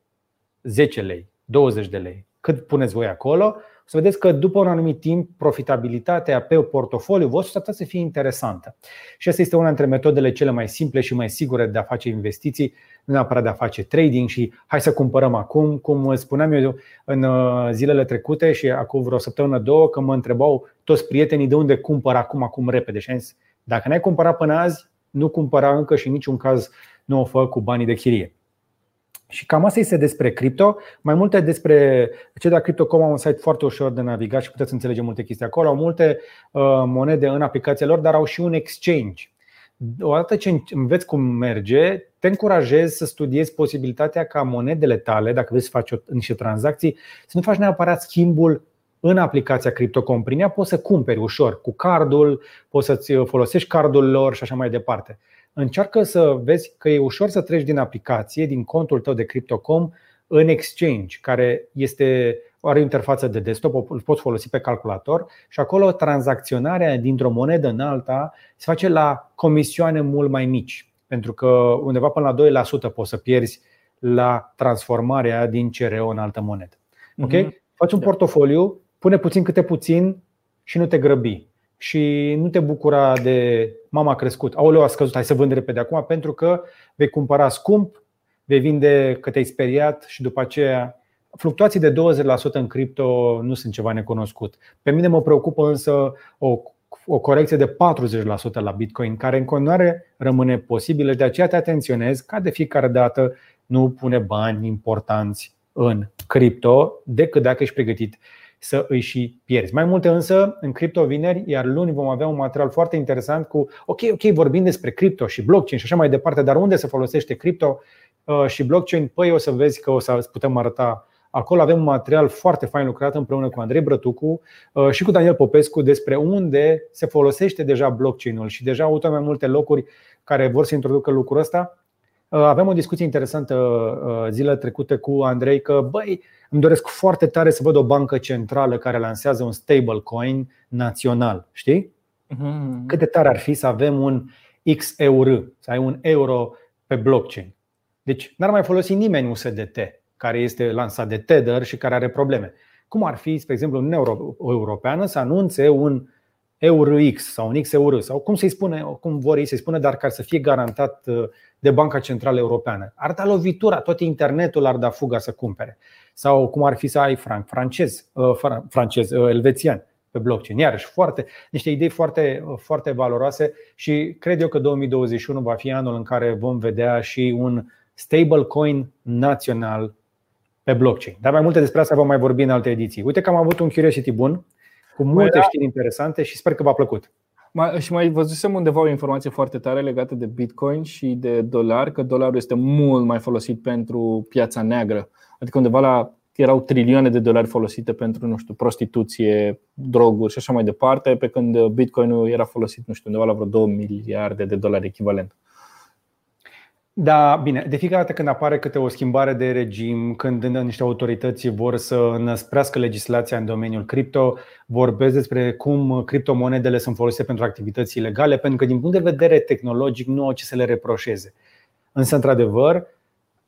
10 lei, 20 de lei, cât puneți voi acolo, o să vedeți că după un anumit timp profitabilitatea pe portofoliu vostru s-ar putea să fie interesantă. Și asta este una dintre metodele cele mai simple și mai sigure de a face investiții, nu neapărat de a face trading și hai să cumpărăm acum, cum spuneam eu în uh, zilele trecute și acum vreo săptămână, două, că mă întrebau toți prietenii de unde cumpăr acum, acum repede. Și am zis, dacă n-ai cumpărat până azi, nu cumpăra încă și în niciun caz nu o fă cu banii de chirie. Și cam asta este despre cripto. Mai multe despre cei de la Crypto.com au un site foarte ușor de navigat și puteți înțelege multe chestii acolo. Au multe uh, monede în aplicația lor, dar au și un exchange. Odată ce înveți cum merge, te încurajez să studiezi posibilitatea ca monedele tale, dacă vrei să faci niște tranzacții, să nu faci neapărat schimbul în aplicația Crypto.com. Prin ea poți să cumperi ușor cu cardul, poți să-ți folosești cardul lor și așa mai departe încearcă să vezi că e ușor să treci din aplicație, din contul tău de Crypto.com în Exchange, care este are o interfață de desktop, îl poți folosi pe calculator și acolo tranzacționarea dintr-o monedă în alta se face la comisioane mult mai mici, pentru că undeva până la 2% poți să pierzi la transformarea din CRO în altă monedă. Ok? Mm-hmm. Faci un da. portofoliu, pune puțin câte puțin și nu te grăbi și nu te bucura de mama a crescut, aoleu a scăzut, hai să vând repede acum pentru că vei cumpăra scump, vei vinde că te-ai speriat și după aceea Fluctuații de 20% în cripto nu sunt ceva necunoscut. Pe mine mă preocupă însă o, o corecție de 40% la Bitcoin, care în continuare rămâne posibilă, de aceea te atenționez ca de fiecare dată nu pune bani importanți în cripto decât dacă ești pregătit să îi și pierzi. Mai multe însă în cripto vineri, iar luni vom avea un material foarte interesant cu ok, ok, vorbim despre cripto și blockchain și așa mai departe, dar unde se folosește cripto uh, și blockchain? Păi o să vezi că o să putem arăta Acolo avem un material foarte fain lucrat împreună cu Andrei Brătucu uh, și cu Daniel Popescu despre unde se folosește deja blockchain-ul și deja au mai multe locuri care vor să introducă lucrul ăsta. Uh, avem o discuție interesantă zilele trecute cu Andrei că, băi, îmi doresc foarte tare să văd o bancă centrală care lansează un stablecoin național. Știi? Mhm. Cât de tare ar fi să avem un XEUR, să ai un euro pe blockchain. Deci n-ar mai folosi nimeni USDT, care este lansat de Tether și care are probleme. Cum ar fi, spre exemplu, în Europeană să anunțe un EURX sau un XEUR sau cum să-i spune, cum vor ei să-i spune, dar care să fie garantat uh, de Banca Centrală Europeană. Ar da lovitura, tot internetul ar da fuga să cumpere. Sau cum ar fi să ai franc francez, uh, francez uh, elvețian pe blockchain. Iarăși, foarte, niște idei foarte, foarte valoroase și cred eu că 2021 va fi anul în care vom vedea și un stablecoin național pe blockchain. Dar mai multe despre asta vom mai vorbi în alte ediții. Uite că am avut un curiosity bun, cu multe da. știri interesante și sper că v-a plăcut. Mai, și mai văzusem undeva o informație foarte tare legată de Bitcoin și de dolar, că dolarul este mult mai folosit pentru piața neagră. Adică undeva la erau trilioane de dolari folosite pentru, nu știu, prostituție, droguri și așa mai departe, pe când Bitcoinul era folosit, nu știu, undeva la vreo 2 miliarde de dolari echivalent. Da, bine. De fiecare dată când apare câte o schimbare de regim, când niște autorități vor să năsprească legislația în domeniul cripto, vorbesc despre cum criptomonedele sunt folosite pentru activități ilegale, pentru că din punct de vedere tehnologic nu au ce să le reproșeze. Însă, într-adevăr,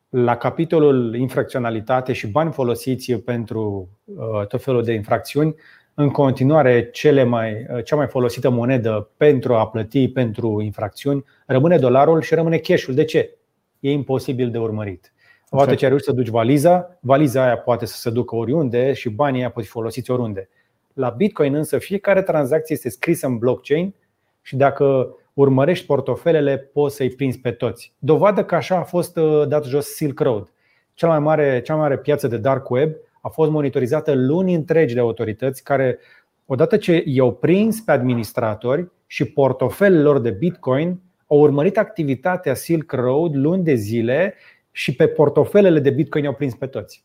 la capitolul infracționalitate și bani folosiți pentru uh, tot felul de infracțiuni, în continuare cele mai, uh, cea mai folosită monedă pentru a plăti pentru infracțiuni rămâne dolarul și rămâne cash-ul. De ce? E imposibil de urmărit. Odată ce ai reușit să duci valiza, valiza aia poate să se ducă oriunde și banii aia pot fi folosiți oriunde. La Bitcoin însă fiecare tranzacție este scrisă în blockchain și dacă urmărești portofelele poți să-i prinzi pe toți. Dovadă că așa a fost uh, dat jos Silk Road. cea mai mare, cea mai mare piață de dark web, a fost monitorizată luni întregi de autorități care, odată ce i-au prins pe administratori și portofelele lor de Bitcoin, au urmărit activitatea Silk Road luni de zile și pe portofelele de Bitcoin i-au prins pe toți.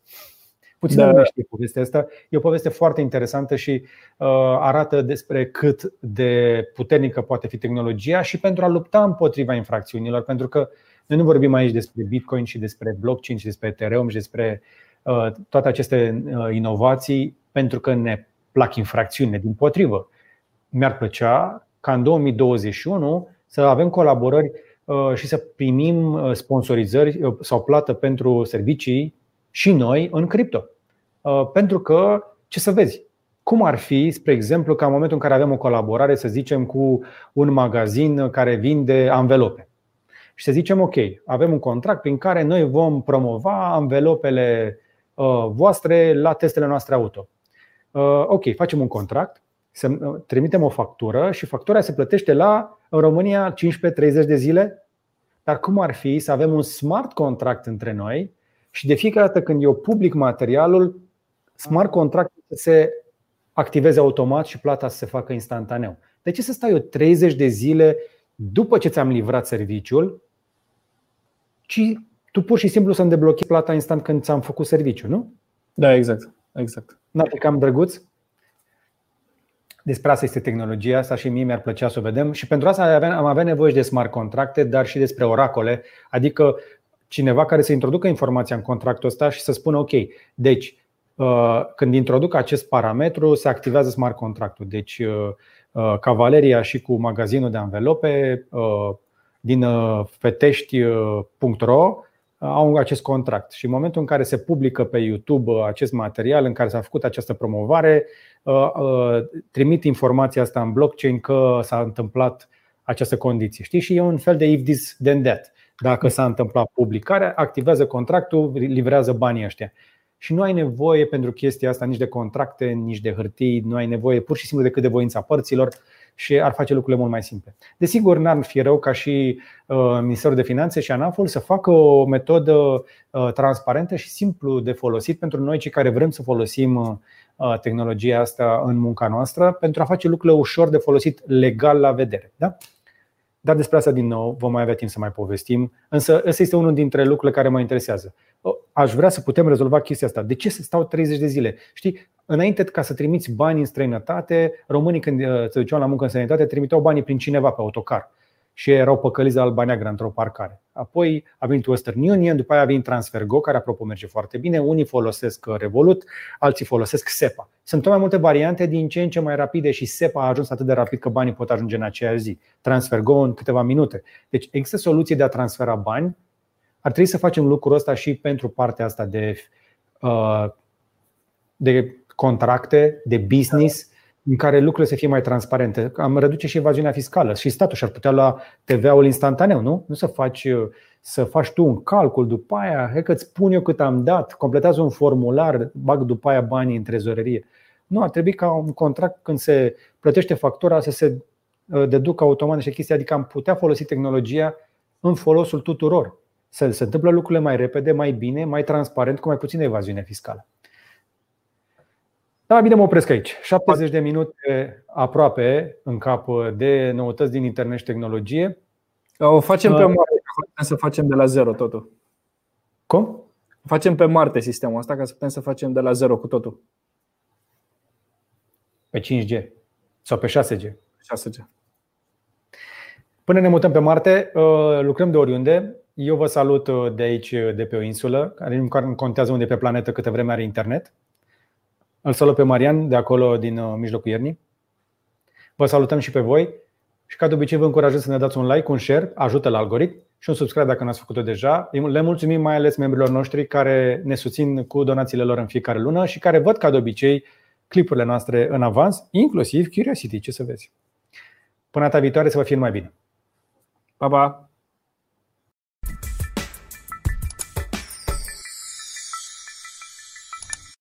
Puțin da. lume știe povestea asta. E o poveste foarte interesantă și uh, arată despre cât de puternică poate fi tehnologia și pentru a lupta împotriva infracțiunilor, pentru că noi nu vorbim aici despre Bitcoin și despre blockchain și despre Ethereum și despre uh, toate aceste uh, inovații pentru că ne plac infracțiunile. Din potrivă, mi-ar plăcea ca în 2021 să avem colaborări uh, și să primim uh, sponsorizări uh, sau plată pentru servicii și noi în cripto. Pentru că, ce să vezi, cum ar fi, spre exemplu, ca în momentul în care avem o colaborare, să zicem, cu un magazin care vinde anvelope. Și să zicem, ok, avem un contract prin care noi vom promova anvelopele voastre la testele noastre auto. Ok, facem un contract, trimitem o factură și factura se plătește la în România 15-30 de zile. Dar cum ar fi să avem un smart contract între noi și de fiecare dată când eu public materialul, smart contract să se activeze automat și plata să se facă instantaneu. De ce să stau eu 30 de zile după ce ți-am livrat serviciul, ci tu pur și simplu să-mi deblochezi plata instant când ți-am făcut serviciu, nu? Da, exact. exact. N-ar fi cam drăguț? Despre asta este tehnologia asta și mie mi-ar plăcea să o vedem. Și pentru asta am avea nevoie de smart contracte, dar și despre oracole, adică cineva care să introducă informația în contractul ăsta și să spună ok, deci uh, când introduc acest parametru se activează smart contractul. Deci uh, uh, Cavaleria și cu magazinul de anvelope din fetești.ro au acest contract și în momentul în care se publică pe YouTube acest material în care s-a făcut această promovare, uh, uh, trimit informația asta în blockchain că s-a întâmplat această condiție. Știi? Și e un fel de if this then that. Dacă s-a întâmplat publicarea, activează contractul, livrează banii ăștia. Și nu ai nevoie pentru chestia asta nici de contracte, nici de hârtii, nu ai nevoie pur și simplu decât de voința părților și ar face lucrurile mult mai simple. Desigur, n-ar fi rău ca și uh, Ministerul de Finanțe și ANAF-ul să facă o metodă uh, transparentă și simplu de folosit pentru noi cei care vrem să folosim uh, tehnologia asta în munca noastră pentru a face lucrurile ușor de folosit legal la vedere. Da? Dar despre asta din nou vom mai avea timp să mai povestim. Însă ăsta este unul dintre lucrurile care mă interesează. Aș vrea să putem rezolva chestia asta. De ce să stau 30 de zile? Știi, înainte ca să trimiți bani în străinătate, românii când uh, se duceau la muncă în străinătate trimiteau banii prin cineva pe autocar și erau păcăliți de Alba Neagră într-o parcare. Apoi a venit Western Union, după aia a venit TransferGo, care apropo merge foarte bine. Unii folosesc uh, Revolut, alții folosesc SEPA. Sunt tot mai multe variante din ce în ce mai rapide și SEPA a ajuns atât de rapid că banii pot ajunge în aceeași zi. TransferGo în câteva minute. Deci există soluții de a transfera bani. Ar trebui să facem lucrul ăsta și pentru partea asta de, uh, de contracte, de business în care lucrurile să fie mai transparente. Am reduce și evaziunea fiscală și statul și-ar putea lua TVA-ul instantaneu, nu? Nu să faci, să faci tu un calcul după aia, hai că îți spun eu cât am dat, completează un formular, bag după aia banii în trezorerie. Nu, ar trebui ca un contract când se plătește factura să se uh, deducă automat niște chestii, adică am putea folosi tehnologia în folosul tuturor. Să se întâmplă lucrurile mai repede, mai bine, mai transparent, cu mai puțină evaziune fiscală. Da, bine, mă opresc aici. 70 de minute aproape în cap de noutăți din internet și tehnologie. O facem pe Marte, ca putem să facem de la zero totul. Cum? Facem pe Marte sistemul ăsta ca să putem să facem de la zero cu totul. Pe 5G sau pe 6G. 6G. Până ne mutăm pe Marte, uh, lucrăm de oriunde. Eu vă salut uh, de aici, de pe o insulă, care nu contează unde pe planetă câtă vreme are internet. Îl salut pe Marian de acolo din uh, mijlocul iernii. Vă salutăm și pe voi și ca de obicei vă încurajez să ne dați un like, un share, ajută la algoritm și un subscribe dacă n-ați făcut-o deja. Le mulțumim mai ales membrilor noștri care ne susțin cu donațiile lor în fiecare lună și care văd ca de obicei clipurile noastre în avans, inclusiv Curiosity, ce să vezi. Până data viitoare să vă fie mai bine. Pa, pa!